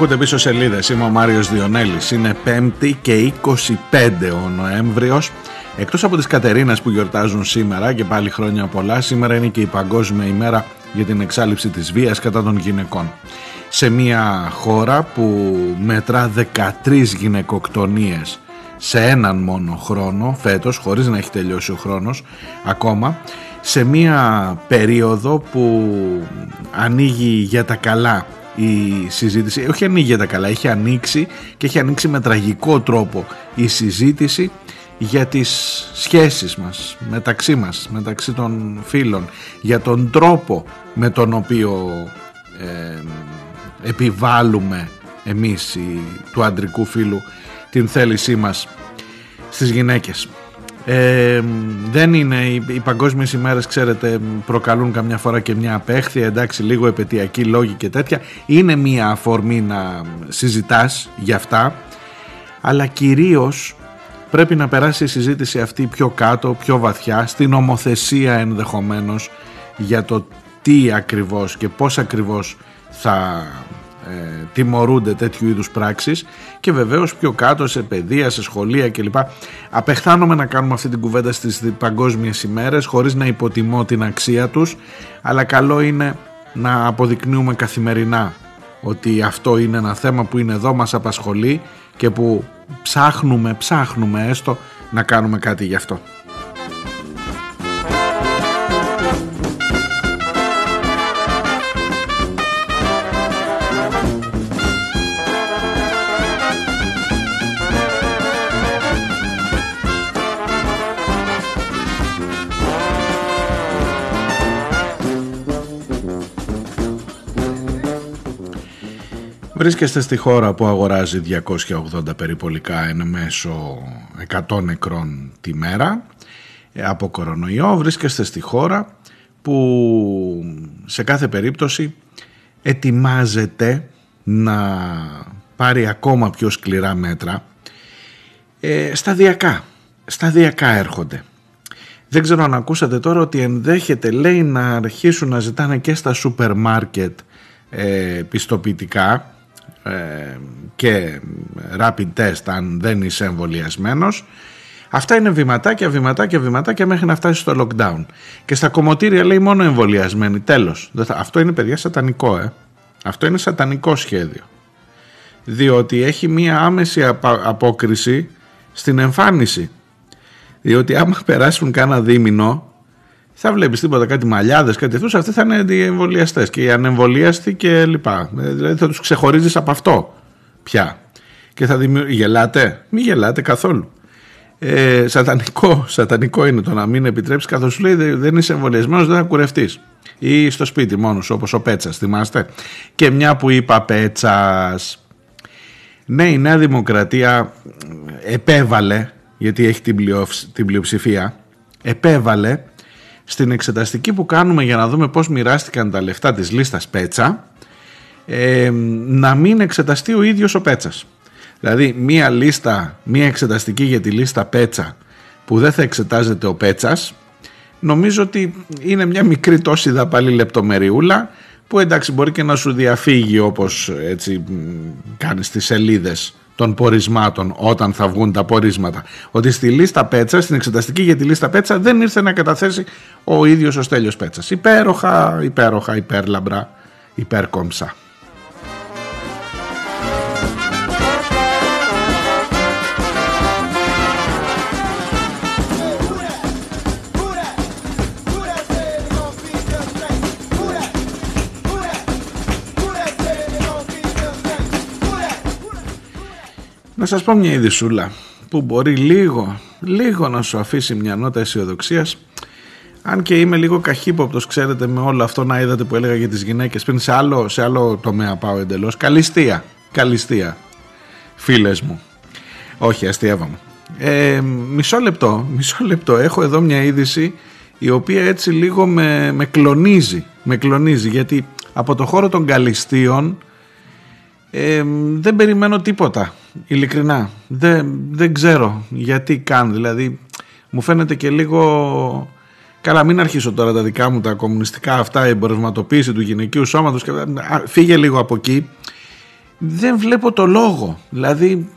Ακούτε πίσω σελίδες, είμαι ο Μάριος Διονέλης, είναι 5η και 25 ο Νοέμβριος. Εκτός από τις Κατερίνας που γιορτάζουν σήμερα και πάλι χρόνια πολλά, σήμερα είναι και η Παγκόσμια ημέρα για την εξάλληψη της βίας κατά των γυναικών. Σε μια χώρα που μετρά 13 γυναικοκτονίες σε έναν μόνο χρόνο, φέτος, χωρίς να έχει τελειώσει ο χρόνος ακόμα, σε μια περίοδο που ανοίγει για τα καλά η συζήτηση, όχι ανοίγεται καλά, έχει ανοίξει και έχει ανοίξει με τραγικό τρόπο η συζήτηση για τις σχέσεις μας μεταξύ μας, μεταξύ των φίλων, για τον τρόπο με τον οποίο ε, επιβάλλουμε εμείς του αντρικού φίλου την θέλησή μας στις γυναίκες. Ε, δεν είναι οι, οι παγκόσμιες ημέρες ξέρετε προκαλούν καμιά φορά και μια απέχθεια εντάξει λίγο επαιτειακοί λόγοι και τέτοια. Είναι μια αφορμή να συζητάς για αυτά αλλά κυρίως πρέπει να περάσει η συζήτηση αυτή πιο κάτω, πιο βαθιά στην ομοθεσία ενδεχομένως για το τι ακριβώς και πώς ακριβώς θα ε, τιμωρούνται τέτοιου είδους πράξεις και βεβαίως πιο κάτω σε παιδεία, σε σχολεία κλπ. Απεχθάνομαι να κάνουμε αυτή την κουβέντα στις παγκόσμιες ημέρες χωρίς να υποτιμώ την αξία τους αλλά καλό είναι να αποδεικνύουμε καθημερινά ότι αυτό είναι ένα θέμα που είναι εδώ, μας απασχολεί και που ψάχνουμε, ψάχνουμε έστω να κάνουμε κάτι γι' αυτό. Βρίσκεστε στη χώρα που αγοράζει 280 περιπολικά εν μέσω 100 νεκρών τη μέρα ε, από κορονοϊό. Βρίσκεστε στη χώρα που σε κάθε περίπτωση ετοιμάζεται να πάρει ακόμα πιο σκληρά μέτρα ε, σταδιακά. Σταδιακά έρχονται. Δεν ξέρω αν ακούσατε τώρα ότι ενδέχεται λέει να αρχίσουν να ζητάνε και στα σούπερ μάρκετ ε, πιστοποιητικά ε, και rapid test αν δεν είσαι εμβολιασμένος. Αυτά είναι βηματάκια, βηματάκια, βηματάκια μέχρι να φτάσεις στο lockdown. Και στα κομμωτήρια λέει μόνο εμβολιασμένοι. Τέλος. Αυτό είναι παιδιά σατανικό, ε. Αυτό είναι σατανικό σχέδιο. Διότι έχει μία άμεση απόκριση στην εμφάνιση. Διότι άμα περάσουν κάνα δίμηνο θα βλέπεις τίποτα, κάτι μαλλιάδες, κάτι αυτούς. Αυτοί θα είναι αντιεμβολιαστέ και οι ανεμβολίαστοι και λοιπά. Ε, δηλαδή θα τους ξεχωρίζεις από αυτό πια. Και θα δημιουργεί. Γελάτε, μην γελάτε καθόλου. Ε, σατανικό, σατανικό είναι το να μην επιτρέψεις καθώς σου λέει δεν είσαι εμβολιασμένος, δεν θα κουρευτείς. Ή στο σπίτι μόνος όπως ο Πέτσας, θυμάστε; Και μια που είπα Πέτσας. Ναι, η Νέα Δημοκρατία επέβαλε, γιατί έχει την πλειοψηφία, επέβαλε στην εξεταστική που κάνουμε για να δούμε πώς μοιράστηκαν τα λεφτά της λίστας Πέτσα ε, να μην εξεταστεί ο ίδιος ο Πέτσας. Δηλαδή μία λίστα, μία εξεταστική για τη λίστα Πέτσα που δεν θα εξετάζεται ο Πέτσας νομίζω ότι είναι μια μικρή τόση δαπαλή λεπτομεριούλα που εντάξει μπορεί και να σου διαφύγει όπως έτσι κάνεις τις σελίδες των πορισμάτων όταν θα βγουν τα πορίσματα. Ότι στη λίστα Πέτσα, στην εξεταστική για τη λίστα Πέτσα δεν ήρθε να καταθέσει ο ίδιος ο Στέλιος Πέτσας. Υπέροχα, υπέροχα, υπέρλαμπρα, υπέρκομψα. Να σας πω μια ειδισούλα που μπορεί λίγο, λίγο να σου αφήσει μια νότα αισιοδοξίας. Αν και είμαι λίγο καχύποπτος, ξέρετε, με όλο αυτό να είδατε που έλεγα για τις γυναίκες πριν σε άλλο, σε άλλο τομέα πάω εντελώς. Καλυστία, καλυστία, φίλες μου. Όχι, αστείευαμε. Ε, μισό λεπτό, μισό λεπτό. Έχω εδώ μια είδηση η οποία έτσι λίγο με, με κλονίζει. Με κλονίζει γιατί από το χώρο των καλυστίων ε, δεν περιμένω τίποτα, ειλικρινά. Δεν, δεν ξέρω γιατί καν, δηλαδή μου φαίνεται και λίγο... Καλά, μην αρχίσω τώρα τα δικά μου τα κομμουνιστικά αυτά, η εμπορευματοποίηση του γυναικείου σώματος και... φύγε λίγο από εκεί. Δεν βλέπω το λόγο, δηλαδή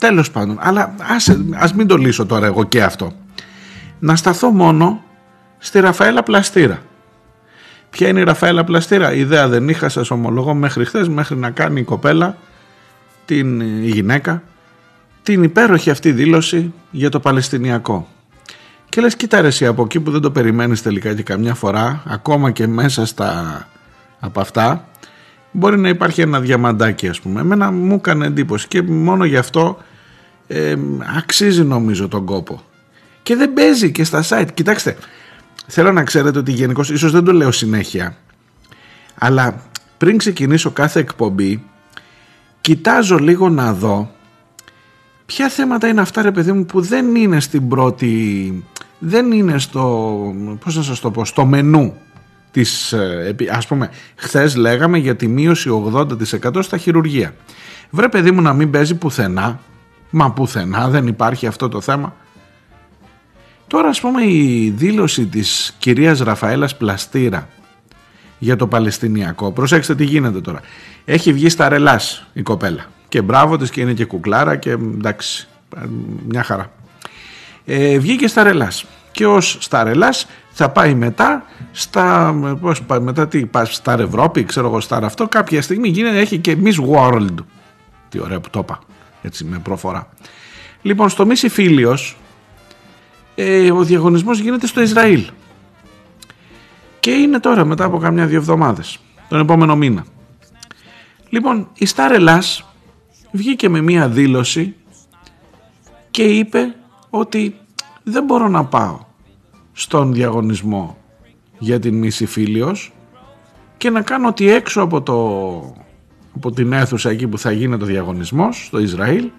τέλος πάντων. Αλλά ας, ας μην το λύσω τώρα εγώ και αυτό. Να σταθώ μόνο στη Ραφαέλα Πλαστήρα. Ποια είναι η Ραφαέλα Πλαστήρα; Ιδέα δεν είχα, σας ομολογώ μέχρι χθες, μέχρι να κάνει η κοπέλα, την η γυναίκα, την υπέροχη αυτή δήλωση για το Παλαιστινιακό. Και λες κοίτα ρε εσύ από εκεί που δεν το περιμένεις τελικά και καμιά φορά ακόμα και μέσα στα από αυτά μπορεί να υπάρχει ένα διαμαντάκι ας πούμε. Εμένα μου έκανε εντύπωση και μόνο γι' αυτό ε, αξίζει νομίζω τον κόπο. Και δεν παίζει και στα site. Κοιτάξτε, θέλω να ξέρετε ότι γενικώς, ίσως δεν το λέω συνέχεια, αλλά πριν ξεκινήσω κάθε εκπομπή, κοιτάζω λίγο να δω ποια θέματα είναι αυτά ρε παιδί μου που δεν είναι στην πρώτη, δεν είναι στο, πώς να σας το πω, στο μενού της, ε, ας πούμε, χθες λέγαμε για τη μείωση 80% στα χειρουργεία. Βρε παιδί μου να μην παίζει πουθενά, μα πουθενά δεν υπάρχει αυτό το θέμα. Τώρα ας πούμε η δήλωση της κυρίας Ραφαέλας Πλαστήρα για το Παλαιστινιακό, προσέξτε τι γίνεται τώρα, έχει βγει στα ρελάς η κοπέλα και μπράβο της και είναι και κουκλάρα και εντάξει, μια χαρά. Ε, βγήκε στα ρελάς και ως στα ρελάς θα πάει μετά στα, πώς πάει μετά τι, πάει στα Ευρώπη, ξέρω εγώ στα αυτό, κάποια στιγμή γίνεται, έχει και Miss World. Τι ωραία που το είπα, έτσι με προφορά. Λοιπόν, στο Miss Φίλιος, ε, ο διαγωνισμός γίνεται στο Ισραήλ. Και είναι τώρα μετά από καμιά δύο εβδομάδες, τον επόμενο μήνα. Λοιπόν, η Star Ελλάς βγήκε με μία δήλωση και είπε ότι δεν μπορώ να πάω στον διαγωνισμό για την μίση Φίλιος και να κάνω ότι έξω από, το, από την αίθουσα εκεί που θα γίνει ο διαγωνισμός στο Ισραήλ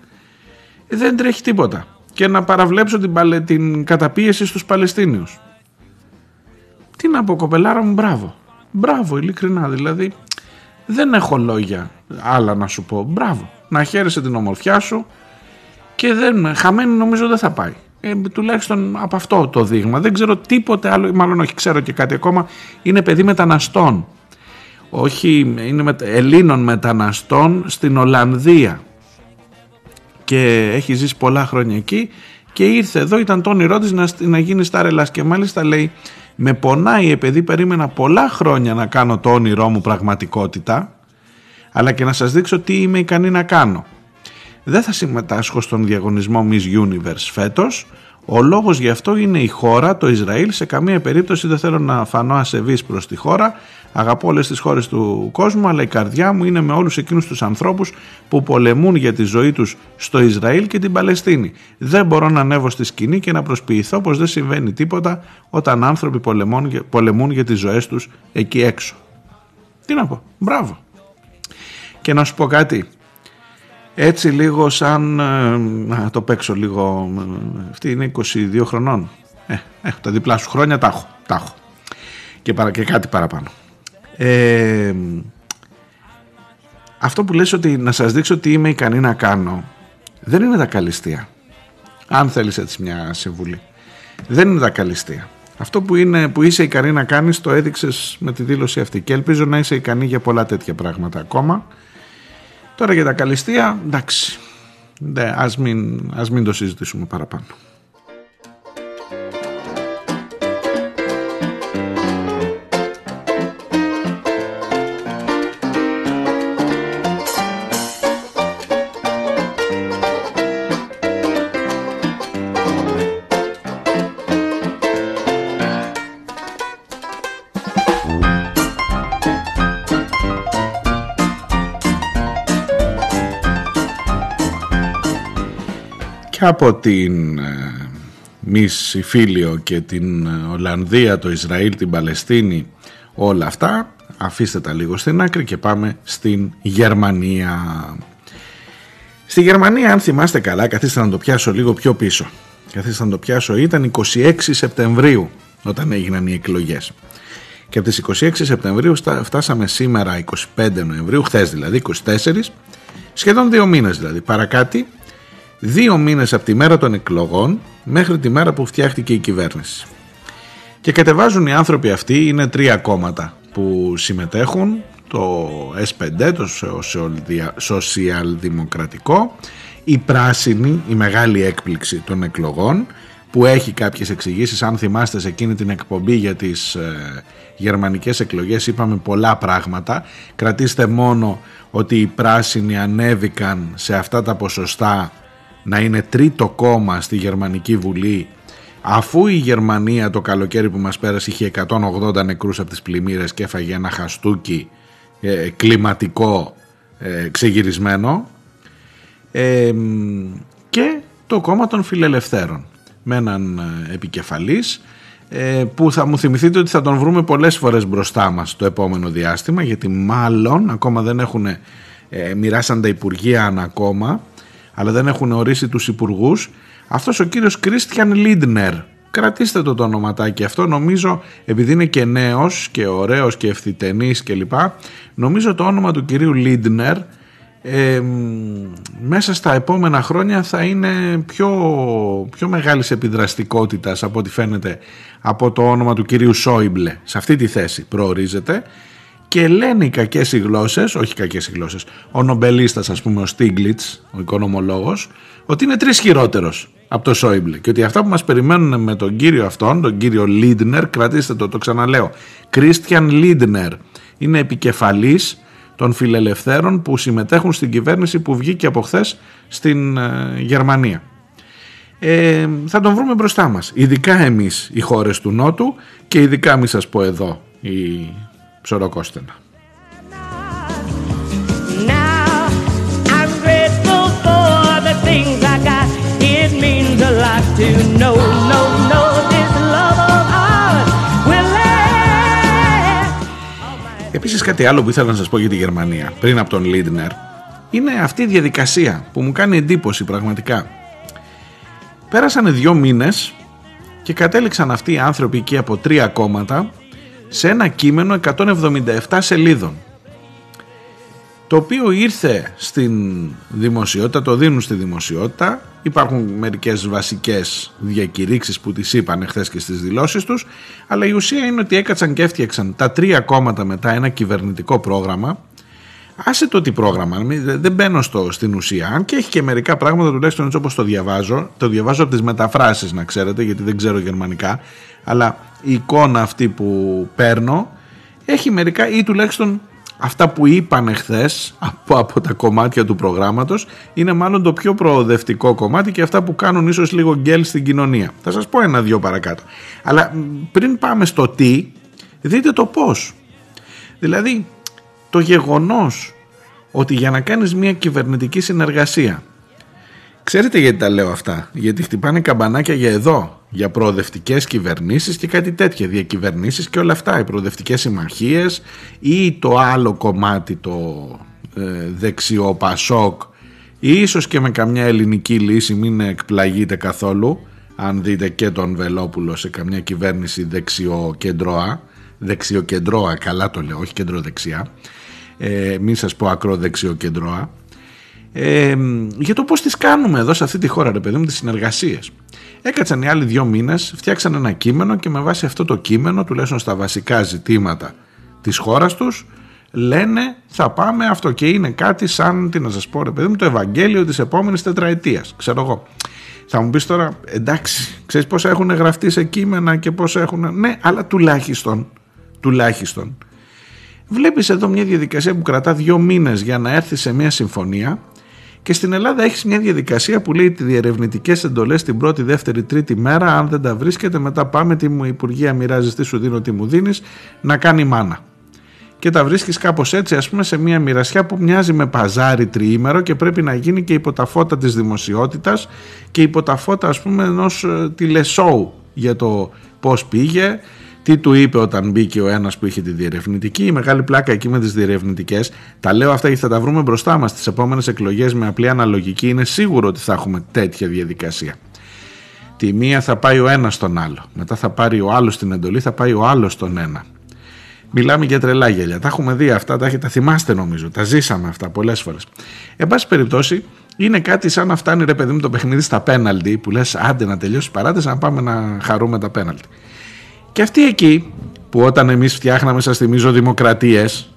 δεν τρέχει τίποτα και να παραβλέψω την, την καταπίεση στους Παλαιστίνιους. Τι να πω κοπελάρα μου μπράβο. Μπράβο ειλικρινά δηλαδή δεν έχω λόγια άλλα να σου πω. Μπράβο. Να χαίρεσαι την ομορφιά σου και δεν, χαμένη νομίζω δεν θα πάει. Ε, τουλάχιστον από αυτό το δείγμα. Δεν ξέρω τίποτε άλλο, μάλλον όχι ξέρω και κάτι ακόμα. Είναι παιδί μεταναστών. Όχι, είναι με, Ελλήνων μεταναστών στην Ολλανδία. Και έχει ζήσει πολλά χρόνια εκεί και ήρθε εδώ, ήταν το όνειρό της να, να γίνει στάρελας και μάλιστα λέει με πονάει επειδή περίμενα πολλά χρόνια να κάνω το όνειρό μου πραγματικότητα αλλά και να σας δείξω τι είμαι ικανή να κάνω. Δεν θα συμμετάσχω στον διαγωνισμό Miss Universe φέτος. Ο λόγος γι' αυτό είναι η χώρα, το Ισραήλ. Σε καμία περίπτωση δεν θέλω να φανώ ασεβής προς τη χώρα. Αγαπώ όλες τις χώρες του κόσμου, αλλά η καρδιά μου είναι με όλους εκείνους τους ανθρώπους που πολεμούν για τη ζωή τους στο Ισραήλ και την Παλαιστίνη. Δεν μπορώ να ανέβω στη σκηνή και να προσποιηθώ πως δεν συμβαίνει τίποτα όταν άνθρωποι πολεμούν, πολεμούν για τις ζωές τους εκεί έξω. Τι να πω, μπράβο. Και να σου πω κάτι, έτσι λίγο σαν, ε, να το παίξω λίγο, αυτή είναι 22 χρονών, ε, έχω τα διπλά σου χρόνια, τα έχω, τα έχω. Και, παρα, και κάτι παραπάνω. Ε, αυτό που λες ότι να σας δείξω τι είμαι ικανή να κάνω, δεν είναι τα καλυστία. Αν θέλεις έτσι μια συμβουλή. Δεν είναι τα καλυστία. Αυτό που, είναι, που είσαι ικανή να κάνεις το έδειξες με τη δήλωση αυτή και ελπίζω να είσαι ικανή για πολλά τέτοια πράγματα ακόμα Τώρα για τα καλυστία, εντάξει, ναι, ας, μην, ας μην το συζητήσουμε παραπάνω. Από την ε, Μις Φίλιο και την ε, Ολλανδία, το Ισραήλ, την Παλαιστίνη, όλα αυτά, αφήστε τα λίγο στην άκρη και πάμε στην Γερμανία. Στη Γερμανία, αν θυμάστε καλά, καθίστε να το πιάσω λίγο πιο πίσω. Καθίστε να το πιάσω, ήταν 26 Σεπτεμβρίου όταν έγιναν οι εκλογές. Και από τις 26 Σεπτεμβρίου φτάσαμε σήμερα 25 Νοεμβρίου, χθες δηλαδή, 24, σχεδόν δύο μήνες δηλαδή, παρακάτι, δύο μήνες από τη μέρα των εκλογών μέχρι τη μέρα που φτιάχτηκε η κυβέρνηση. Και κατεβάζουν οι άνθρωποι αυτοί, είναι τρία κόμματα που συμμετέχουν, το S5, το Σοσιαλδημοκρατικό, η πράσινη, η μεγάλη έκπληξη των εκλογών, που έχει κάποιες εξηγήσεις. αν θυμάστε σε εκείνη την εκπομπή για τις ε, γερμανικές εκλογές είπαμε πολλά πράγματα κρατήστε μόνο ότι οι πράσινοι ανέβηκαν σε αυτά τα ποσοστά να είναι τρίτο κόμμα στη Γερμανική Βουλή αφού η Γερμανία το καλοκαίρι που μας πέρασε είχε 180 νεκρούς από τις πλημμύρες και έφαγε ένα χαστούκι ε, κλιματικό ε, ξεγυρισμένο ε, και το κόμμα των φιλελευθέρων με έναν ε, επικεφαλής ε, που θα μου θυμηθείτε ότι θα τον βρούμε πολλές φορές μπροστά μας το επόμενο διάστημα γιατί μάλλον ακόμα δεν έχουν ε, μοιράσαν τα Υπουργεία ακόμα αλλά δεν έχουν ορίσει τους υπουργούς. Αυτός ο κύριος Κρίστιαν Λίντνερ κρατήστε το το ονοματάκι αυτό. Νομίζω επειδή είναι και νέος και ωραίος και ευθυτενής κλπ νομίζω το όνομα του κυρίου Λίντνερ ε, μέσα στα επόμενα χρόνια θα είναι πιο, πιο μεγάλης επιδραστικότητας από ό,τι φαίνεται από το όνομα του κυρίου Σόιμπλε σε αυτή τη θέση προορίζεται και λένε οι κακές οι γλώσσες, όχι κακές οι γλώσσες, ο νομπελίστας ας πούμε ο Στίγκλιτς, ο οικονομολόγος, ότι είναι τρεις χειρότερος από το Σόιμπλε και ότι αυτά που μας περιμένουν με τον κύριο αυτόν, τον κύριο Λίντνερ, κρατήστε το, το ξαναλέω, Κρίστιαν Λίντνερ, είναι επικεφαλής των φιλελευθέρων που συμμετέχουν στην κυβέρνηση που βγήκε από χθες στην ε, Γερμανία. Ε, θα τον βρούμε μπροστά μας. Ειδικά εμείς οι χώρες του Νότου και ειδικά μη σας πω εδώ η Ψωροκόστενα. Επίσης κάτι άλλο που ήθελα να σας πω για τη Γερμανία πριν από τον Λίντνερ είναι αυτή η διαδικασία που μου κάνει εντύπωση πραγματικά. Πέρασαν δύο μήνες και κατέληξαν αυτοί οι άνθρωποι εκεί από τρία κόμματα σε ένα κείμενο 177 σελίδων το οποίο ήρθε στην δημοσιότητα, το δίνουν στη δημοσιότητα. Υπάρχουν μερικές βασικές διακηρύξεις που τις είπαν χθε και στις δηλώσεις τους αλλά η ουσία είναι ότι έκατσαν και έφτιαξαν τα τρία κόμματα μετά ένα κυβερνητικό πρόγραμμα Άσε το τι πρόγραμμα, δεν μπαίνω στο, στην ουσία. Αν και έχει και μερικά πράγματα, τουλάχιστον έτσι όπως το διαβάζω, το διαβάζω από τις μεταφράσεις, να ξέρετε, γιατί δεν ξέρω γερμανικά. Αλλά η εικόνα αυτή που παίρνω έχει μερικά ή τουλάχιστον αυτά που είπαν χθε από, από τα κομμάτια του προγράμματος είναι μάλλον το πιο προοδευτικό κομμάτι και αυτά που κάνουν ίσως λίγο γκέλ στην κοινωνία. Θα σας πω ένα-δυο παρακάτω. Αλλά πριν πάμε στο τι, δείτε το πώς. Δηλαδή, το γεγονός ότι για να κάνεις μια κυβερνητική συνεργασία Ξέρετε γιατί τα λέω αυτά; Γιατί χτυπάνε καμπανάκια για εδώ. Για προοδευτικές κυβερνήσεις και κάτι τέτοια. Διακυβερνήσεις και όλα αυτά. Οι προοδευτικές συμμαχίες ή το άλλο κομμάτι, το ε, δεξιό Πασόκ, ή ίσως και με καμιά ελληνική λύση, μην εκπλαγείτε καθόλου. Αν δείτε και τον Βελόπουλο σε καμιά κυβέρνηση δεξιό-κεντρώα. Δεξιό-κεντρώα, καλά το λέω, όχι κεντροδεξιά. Ε, μην σας πω ακροδεξιό-κεντρώα ε, για το πώς τις κάνουμε εδώ σε αυτή τη χώρα ρε παιδί μου τις συνεργασίες. Έκατσαν οι άλλοι δύο μήνες φτιάξαν ένα κείμενο και με βάση αυτό το κείμενο τουλάχιστον στα βασικά ζητήματα της χώρας τους λένε θα πάμε αυτό και είναι κάτι σαν τι να σας πω ρε παιδί μου το Ευαγγέλιο της επόμενης τετραετίας ξέρω εγώ. Θα μου πεις τώρα εντάξει ξέρεις πόσα έχουν γραφτεί σε κείμενα και πόσα έχουν ναι αλλά τουλάχιστον τουλάχιστον Βλέπεις εδώ μια διαδικασία που κρατά δύο μήνες για να έρθει σε μια συμφωνία και στην Ελλάδα έχεις μια διαδικασία που λέει ότι διερευνητικές εντολές την πρώτη, δεύτερη, τρίτη μέρα. Αν δεν τα βρίσκεται, μετά πάμε τι μου Υπουργεία μοιράζεις, τι σου δίνω, τι μου δίνεις, να κάνει μάνα. Και τα βρίσκεις κάπως έτσι, ας πούμε, σε μια μοιρασιά που μοιάζει με παζάρι τριήμερο και πρέπει να γίνει και υπό τα φώτα της δημοσιότητας και υπό τα φώτα, ας πούμε, ενός ε, τηλεσόου για το πώς πήγε, τι του είπε όταν μπήκε ο ένας που είχε τη διερευνητική. Η μεγάλη πλάκα εκεί με τις διερευνητικές. Τα λέω αυτά γιατί θα τα βρούμε μπροστά μας στι επόμενες εκλογές με απλή αναλογική. Είναι σίγουρο ότι θα έχουμε τέτοια διαδικασία. Τη μία θα πάει ο ένας στον άλλο. Μετά θα πάρει ο άλλος την εντολή, θα πάει ο άλλος στον ένα. Μιλάμε για τρελά γέλια. Τα έχουμε δει αυτά, τα, τα θυμάστε νομίζω. Τα ζήσαμε αυτά πολλές φορές. Εν πάση περιπτώσει, είναι κάτι σαν να φτάνει ρε παιδί μου το παιχνίδι στα πέναλτι που λες: Άντε να τελειώσει παράτηση, να πάμε να χαρούμε τα πέναλτι. Και αυτοί εκεί που όταν εμείς φτιάχναμε σας θυμίζω δημοκρατίες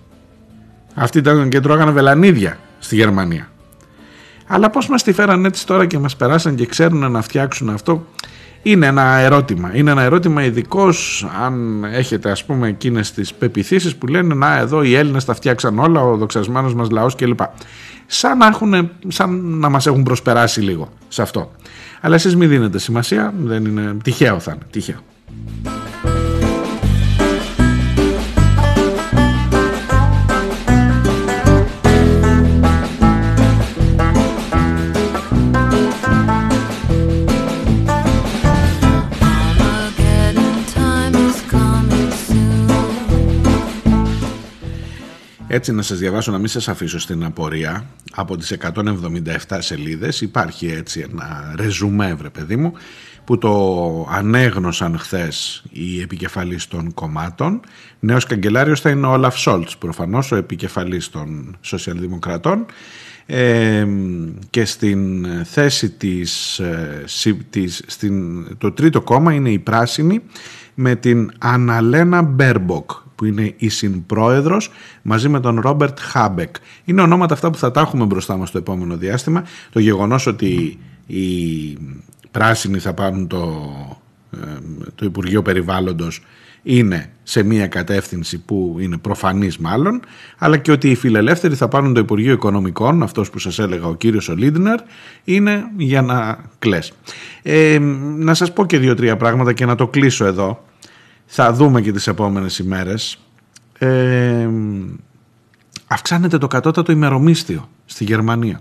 αυτοί ήταν και τρώγανε βελανίδια στη Γερμανία. Αλλά πώς μας τη φέραν έτσι τώρα και μας περάσαν και ξέρουν να φτιάξουν αυτό είναι ένα ερώτημα. Είναι ένα ερώτημα ειδικός αν έχετε ας πούμε εκείνες τις πεπιθήσεις που λένε να εδώ οι Έλληνες τα φτιάξαν όλα, ο δοξασμένος μας λαός κλπ. Σαν να, έχουν, σαν να μας έχουν προσπεράσει λίγο σε αυτό. Αλλά εσείς μην δίνετε σημασία, δεν είναι τυχαίο θα είναι, τυχαίο. Έτσι να σας διαβάσω να μην σας αφήσω στην απορία. Από τις 177 σελίδες υπάρχει έτσι ένα ρεζουμέ βρε παιδί μου που το ανέγνωσαν χθες οι επικεφαλείς των κομμάτων. Νέος καγκελάριος θα είναι ο Όλαφ Σολτς, προφανώς ο επικεφαλής των σοσιαλδημοκρατών. Ε, και στην θέση της, ε, της στην, το τρίτο κόμμα είναι οι Πράσινοι με την Αναλένα Μπέρμποκ που είναι η συμπρόεδρος μαζί με τον Ρόμπερτ Χάμπεκ. Είναι ονόματα αυτά που θα τα έχουμε μπροστά μας το επόμενο διάστημα. Το γεγονός ότι η πράσινοι θα πάρουν το, ε, το Υπουργείο Περιβάλλοντος είναι σε μια κατεύθυνση που είναι προφανής μάλλον, αλλά και ότι οι φιλελεύθεροι θα πάρουν το Υπουργείο Οικονομικών, αυτός που σας έλεγα ο κύριος Ολίντνερ, είναι για να κλαις. Ε, να σας πω και δύο-τρία πράγματα και να το κλείσω εδώ. Θα δούμε και τις επόμενες ημέρες. Ε, αυξάνεται το κατώτατο ημερομίσθιο στη Γερμανία.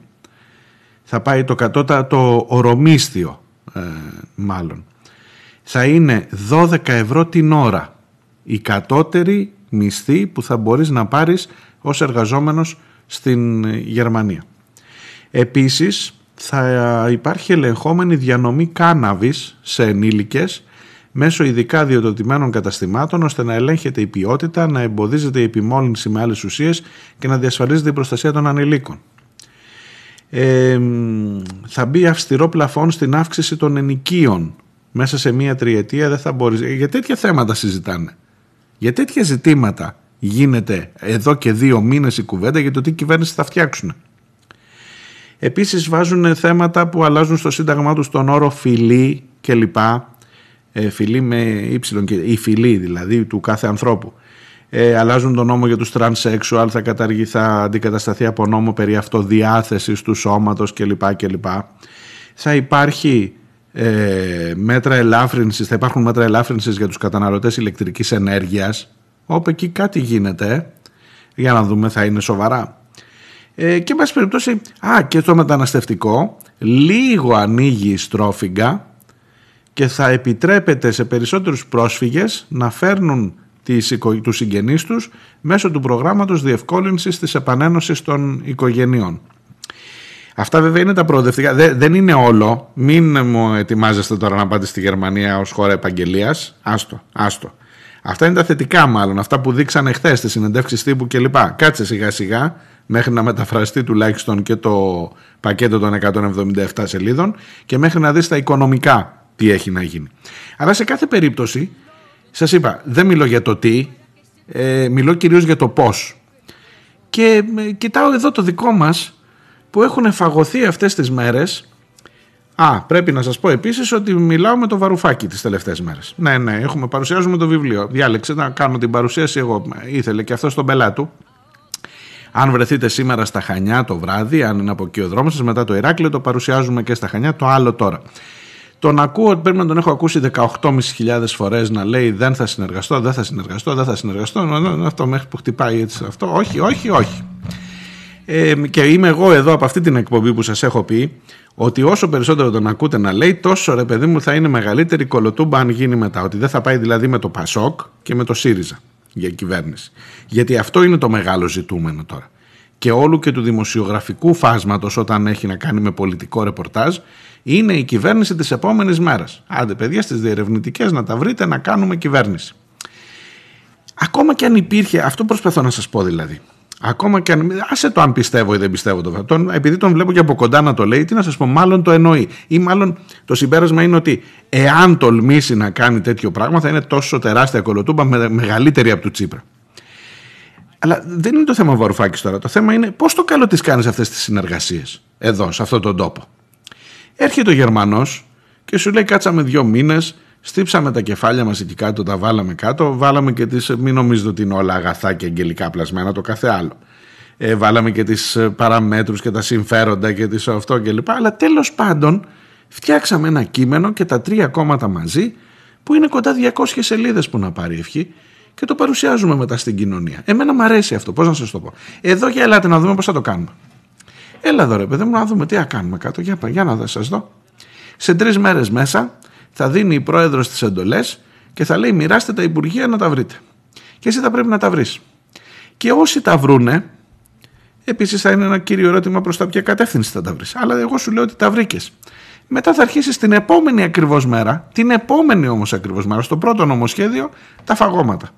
Θα πάει το κατώτατο ορομίσθιο ε, μάλλον. Θα είναι 12 ευρώ την ώρα η κατώτερη μισθή που θα μπορείς να πάρεις ως εργαζόμενος στην Γερμανία. Επίσης θα υπάρχει ελεγχόμενη διανομή κάναβης σε ενήλικες μέσω ειδικά διοδοτημένων καταστημάτων ώστε να ελέγχεται η ποιότητα, να εμποδίζεται η επιμόλυνση με άλλες ουσίες και να διασφαλίζεται η προστασία των ανηλίκων θα μπει αυστηρό πλαφόν στην αύξηση των ενοικίων. Μέσα σε μία τριετία δεν θα μπορείς. Για τέτοια θέματα συζητάνε. Για τέτοια ζητήματα γίνεται εδώ και δύο μήνες η κουβέντα για το τι κυβέρνηση θα φτιάξουν. Επίσης βάζουν θέματα που αλλάζουν στο σύνταγμά τους τον όρο φιλή κλπ. Ε, φιλή με ύψιλον, η φιλή δηλαδή του κάθε ανθρώπου ε, αλλάζουν τον νόμο για τους transsexual, θα, καταργεί, θα αντικατασταθεί από νόμο περί αυτοδιάθεσης του σώματος κλπ. κλπ. Θα υπάρχει ε, μέτρα ελάφρυνσης, θα υπάρχουν μέτρα ελάφρυνσης για τους καταναλωτές ηλεκτρικής ενέργειας, όπου εκεί κάτι γίνεται, για να δούμε θα είναι σοβαρά. Ε, και πάση περιπτώσει, α, και το μεταναστευτικό, λίγο ανοίγει η στρόφιγγα και θα επιτρέπεται σε περισσότερους πρόσφυγες να φέρνουν τις, τους συγγενείς τους μέσω του προγράμματος διευκόλυνσης της επανένωσης των οικογενειών. Αυτά βέβαια είναι τα προοδευτικά. Δεν, είναι όλο. Μην μου ετοιμάζεστε τώρα να πάτε στη Γερμανία ως χώρα επαγγελίας. Άστο, άστο. Αυτά είναι τα θετικά μάλλον. Αυτά που δείξανε χθες στη συνεντεύξεις τύπου κλπ. Κάτσε σιγά σιγά μέχρι να μεταφραστεί τουλάχιστον και το πακέτο των 177 σελίδων και μέχρι να δεις τα οικονομικά τι έχει να γίνει. Αλλά σε κάθε περίπτωση σας είπα, δεν μιλώ για το τι, ε, μιλώ κυρίως για το πώς. Και ε, κοιτάω εδώ το δικό μας που έχουν φαγωθεί αυτές τις μέρες. Α, πρέπει να σας πω επίσης ότι μιλάω με το βαρουφάκι τις τελευταίες μέρες. Ναι, ναι, έχουμε, παρουσιάζουμε το βιβλίο. Διάλεξε να κάνω την παρουσίαση εγώ. Ήθελε και αυτό στον πελάτου. Αν βρεθείτε σήμερα στα Χανιά το βράδυ, αν είναι από εκεί ο δρόμος σας, μετά το Ηράκλειο το παρουσιάζουμε και στα Χανιά, το άλλο τώρα. Τον ακούω ότι πρέπει να τον έχω ακούσει 18.500 φορές να λέει δεν θα συνεργαστώ, δεν θα συνεργαστώ, δεν θα συνεργαστώ. Αυτό μέχρι που χτυπάει έτσι αυτό. Όχι, όχι, όχι. Ε, και είμαι εγώ εδώ από αυτή την εκπομπή που σας έχω πει ότι όσο περισσότερο τον ακούτε να λέει τόσο ρε παιδί μου θα είναι μεγαλύτερη κολοτούμπα αν γίνει μετά. Ότι δεν θα πάει δηλαδή με το Πασόκ και με το ΣΥΡΙΖΑ για κυβέρνηση. Γιατί αυτό είναι το μεγάλο ζητούμενο τώρα. Και όλου και του δημοσιογραφικού φάσματος όταν έχει να κάνει με πολιτικό ρεπορτάζ είναι η κυβέρνηση της επόμενης μέρας. Άντε παιδιά στις διερευνητικές να τα βρείτε να κάνουμε κυβέρνηση. Ακόμα και αν υπήρχε, αυτό προσπαθώ να σας πω δηλαδή, Ακόμα και αν. Άσε το αν πιστεύω ή δεν πιστεύω το τον, Επειδή τον βλέπω και από κοντά να το λέει, τι να σας πω, μάλλον το εννοεί. Ή μάλλον το συμπέρασμα είναι ότι εάν τολμήσει να κάνει τέτοιο πράγμα, θα είναι τόσο τεράστια κολοτούμπα, μεγαλύτερη από του Τσίπρα. Αλλά δεν είναι το θέμα Βαρουφάκης τώρα. Το θέμα είναι πώς το καλό τη κάνεις αυτές τις συνεργασίες εδώ, σε αυτόν τον τόπο. Έρχεται ο Γερμανός και σου λέει: Κάτσαμε δύο μήνες, στύψαμε τα κεφάλια μας εκεί κάτω, τα βάλαμε κάτω, βάλαμε και τις. Μην νομίζετε ότι είναι όλα αγαθά και αγγελικά πλασμένα, το κάθε άλλο. Ε, βάλαμε και τις ε, παραμέτρους και τα συμφέροντα και τις αυτό κλπ. Αλλά τέλος πάντων φτιάξαμε ένα κείμενο και τα τρία κόμματα μαζί που είναι κοντά 200 σελίδες που να πάρει ευχή και το παρουσιάζουμε μετά στην κοινωνία. Εμένα μου αρέσει αυτό, πώς να σας το πω. Εδώ για ελάτε να δούμε πώς θα το κάνουμε. Έλα εδώ ρε παιδί μου να δούμε τι θα κάνουμε κάτω. Για, για να σας δω. Σε τρεις μέρες μέσα θα δίνει η πρόεδρος τις εντολές και θα λέει μοιράστε τα υπουργεία να τα βρείτε. Και εσύ θα πρέπει να τα βρεις. Και όσοι τα βρούνε, επίσης θα είναι ένα κύριο ερώτημα προς τα ποια κατεύθυνση θα τα βρεις. Αλλά εγώ σου λέω ότι τα βρήκες. Μετά θα αρχίσεις την επόμενη ακριβώς μέρα, την επόμενη όμως ακριβώς μέρα, στο πρώτο νομοσχέδιο, τα φαγώματα.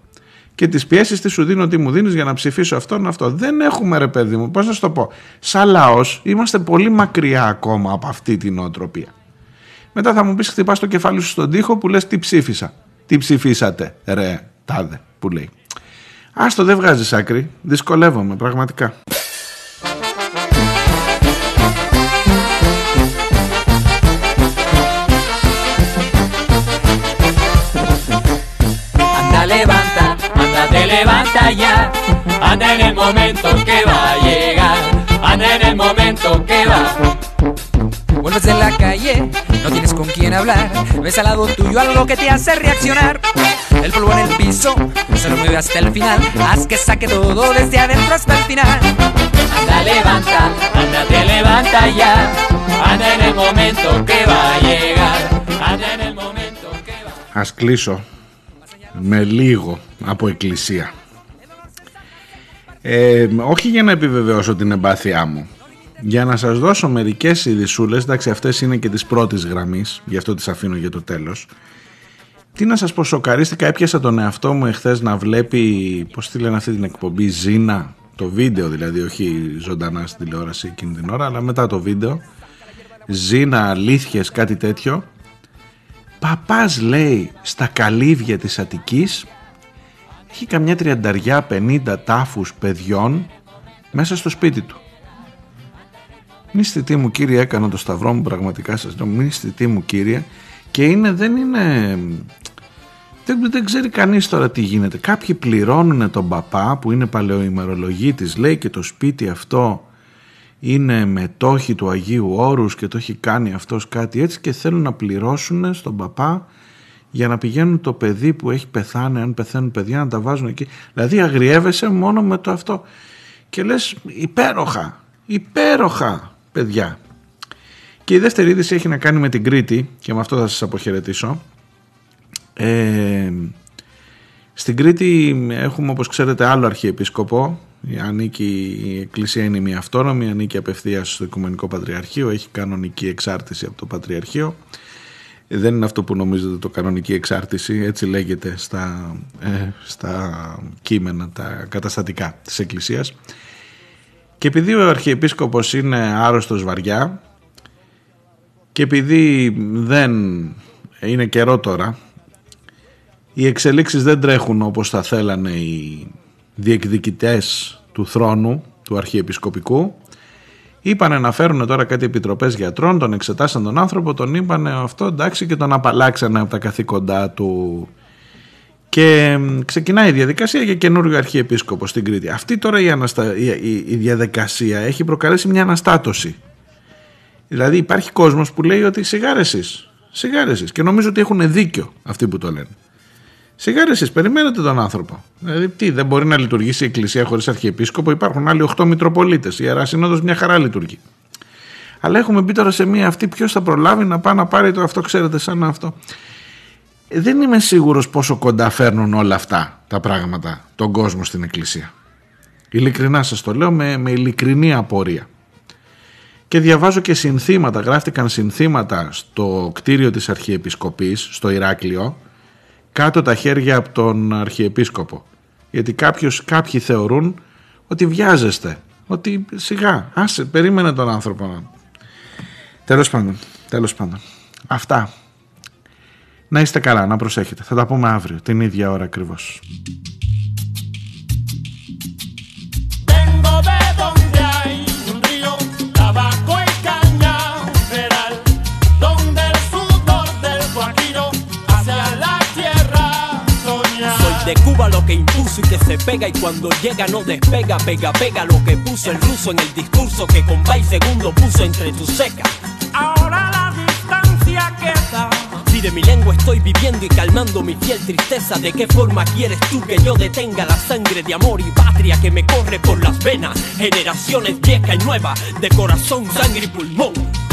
Και τις πιέσεις τις σου δίνω, τι μου δίνεις για να ψηφίσω αυτόν αυτό. Δεν έχουμε ρε παιδί μου, πώς να σου το πω. Σαν λαός είμαστε πολύ μακριά ακόμα από αυτή την νοοτροπία. Μετά θα μου πεις, χτυπάς το κεφάλι σου στον τοίχο που λες τι ψήφισα. Τι ψηφίσατε, ρε, τάδε, που λέει. Άστο δεν βγάζεις άκρη. Δυσκολεύομαι, πραγματικά.
te levanta ya, anda en el momento que va a llegar, anda en el momento que va. Vuelves en la calle, no tienes con quién hablar, ves al lado tuyo algo que te hace reaccionar. El polvo en el piso se lo mueve hasta el final, haz que saque todo desde adentro hasta el final. Anda, levanta, anda, te levanta ya, anda en el momento que va a llegar, anda en el momento que va.
Ascliso. Με λίγο από εκκλησία. Ε, όχι για να επιβεβαιώσω την εμπάθειά μου. Για να σας δώσω μερικές ειδισούλες, εντάξει αυτές είναι και της πρώτης γραμμής, γι' αυτό τις αφήνω για το τέλος. Τι να σας πω, σοκαρίστηκα, έπιασα τον εαυτό μου εχθές να βλέπει, πώς τη λένε αυτή την εκπομπή, Ζήνα, το βίντεο δηλαδή, όχι ζωντανά στην τηλεόραση εκείνη την ώρα, αλλά μετά το βίντεο, Ζήνα, αλήθειες, κάτι τέτοιο, παπάς λέει στα καλύβια της Αττικής έχει καμιά τριανταριά πενήντα τάφους παιδιών μέσα στο σπίτι του. Μη μου κύριε έκανα το σταυρό μου πραγματικά σας λέω μη μου κύριε και είναι, δεν είναι δεν, δεν ξέρει κανείς τώρα τι γίνεται κάποιοι πληρώνουν τον παπά που είναι παλαιοημερολογίτης λέει και το σπίτι αυτό είναι μετόχοι του Αγίου Όρους και το έχει κάνει αυτός κάτι έτσι και θέλουν να πληρώσουν στον παπά για να πηγαίνουν το παιδί που έχει πεθάνει, αν πεθαίνουν παιδιά να τα βάζουν εκεί. Δηλαδή αγριεύεσαι μόνο με το αυτό. Και λες υπέροχα, υπέροχα παιδιά. Και η δεύτερη είδηση έχει να κάνει με την Κρήτη και με αυτό θα σας αποχαιρετήσω. Ε, στην Κρήτη έχουμε όπως ξέρετε άλλο αρχιεπίσκοπο ανήκει, η Εκκλησία είναι μια αυτόνομη, ανήκει απευθείας στο Οικουμενικό Πατριαρχείο, έχει κανονική εξάρτηση από το Πατριαρχείο. Δεν είναι αυτό που νομίζετε το κανονική εξάρτηση, έτσι λέγεται στα, ε, στα κείμενα, τα καταστατικά της Εκκλησίας. Και επειδή ο Αρχιεπίσκοπος είναι άρρωστος βαριά και επειδή δεν είναι καιρό τώρα, οι εξελίξεις δεν τρέχουν όπως θα θέλανε οι διεκδικητές του θρόνου του Αρχιεπισκοπικού είπανε να φέρουν τώρα κάτι επιτροπές γιατρών, τον εξετάσαν τον άνθρωπο, τον είπανε αυτό εντάξει και τον απαλλάξανε από τα καθήκοντά του και ξεκινάει η διαδικασία για καινούριο αρχιεπίσκοπο στην Κρήτη. Αυτή τώρα η, αναστα... η, η διαδικασία έχει προκαλέσει μια αναστάτωση. Δηλαδή υπάρχει κόσμος που λέει ότι σιγάρε εσείς, και νομίζω ότι έχουν δίκιο αυτοί που το λένε. Σιγά εσείς, περιμένετε τον άνθρωπο. Δηλαδή, τι, δεν μπορεί να λειτουργήσει η Εκκλησία χωρίς Αρχιεπίσκοπο; Υπάρχουν άλλοι 8 Μητροπολίτες. Η Ιερά Σύνοδος μια χαρά λειτουργεί. Αλλά έχουμε μπει τώρα σε μία αυτή, ποιος θα προλάβει να πάει να πάρει το αυτό, ξέρετε, σαν αυτό. Ε, δεν είμαι σίγουρος πόσο κοντά φέρνουν όλα αυτά τα πράγματα τον κόσμο στην Εκκλησία. Ειλικρινά σας το λέω με, με ειλικρινή απορία. Και διαβάζω και συνθήματα, γράφτηκαν συνθήματα στο κτίριο της Αρχιεπισκοπής, στο Ηράκλειο, κάτω τα χέρια από τον Αρχιεπίσκοπο. Γιατί κάποιος, κάποιοι θεωρούν ότι βιάζεστε. Ότι σιγά, άσε, περίμενε τον άνθρωπο. Τέλος πάντων, τέλος πάντων. Αυτά. Να είστε καλά, να προσέχετε. Θα τα πούμε αύριο, την ίδια ώρα ακριβώς.
De Cuba lo que impuso y que se pega y cuando llega no despega, pega, pega lo que puso el ruso en el discurso que con y segundo puso entre tus secas.
Ahora la distancia queda.
Si de mi lengua estoy viviendo y calmando mi fiel tristeza, ¿de qué forma quieres tú que yo detenga la sangre de amor y patria que me corre por las venas? Generaciones vieja y nueva, de corazón, sangre y pulmón.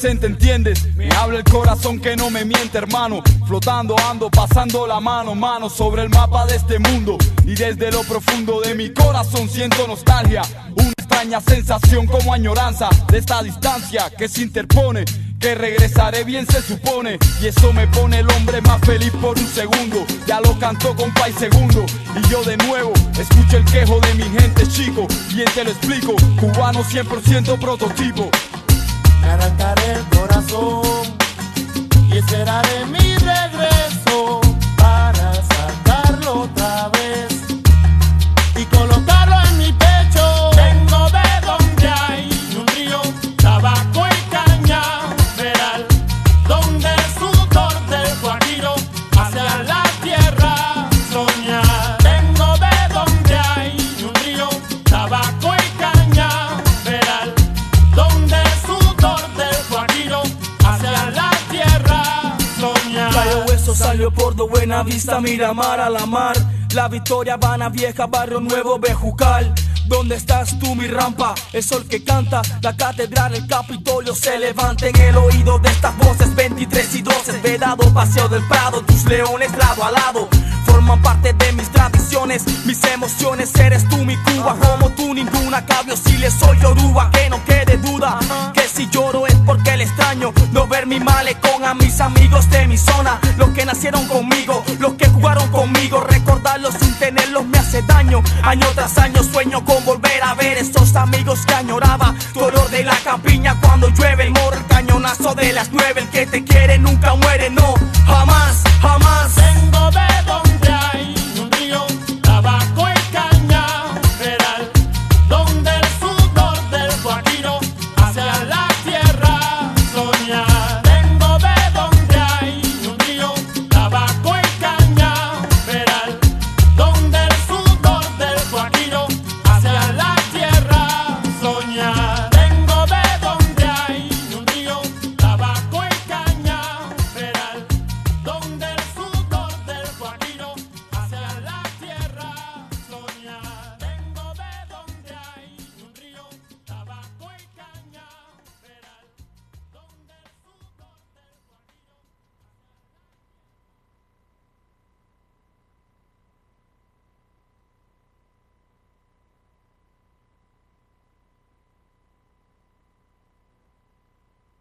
Presente, ¿entiendes? Me habla el corazón que no me miente, hermano. Flotando ando, pasando la mano, mano sobre el mapa de este mundo. Y desde lo profundo de mi corazón siento nostalgia. Una extraña sensación como añoranza de esta distancia que se interpone. Que regresaré bien se supone Y eso me pone el hombre más feliz por un segundo Ya lo cantó con y segundo Y yo de nuevo escucho el quejo de mi gente chico Bien te lo explico Cubano 100% prototipo
arrancaré el corazón. Y esperaré mi regreso para sacarlo otra vez y colocarlo en
por do Buena Vista, Miramar a la mar. La Victoria, Habana Vieja, Barrio Nuevo, Bejucal. ¿Dónde estás tú, mi rampa? El sol que canta, la catedral, el Capitolio se levanta en el oído de estas voces. 23 y 12, vedado, paseo del Prado, tus leones lado a lado. Forman parte de mis tradiciones, mis emociones. Eres tú, mi Cuba, como tú, ninguna. Cabio, si le soy Yoruba, que no quede duda. Que si lloro es porque el extraño no ver mi malecón a mis amigos de mi zona. Los que nacieron conmigo, los que jugaron conmigo. Recordarlos sin tenerlos me hace daño. Año tras año sueño con volver a ver esos amigos que añoraba. Color de la campiña cuando llueve el morro, el cañonazo de las nueve. El que te quiere nunca muere, no, jamás, jamás.
Vengo de donde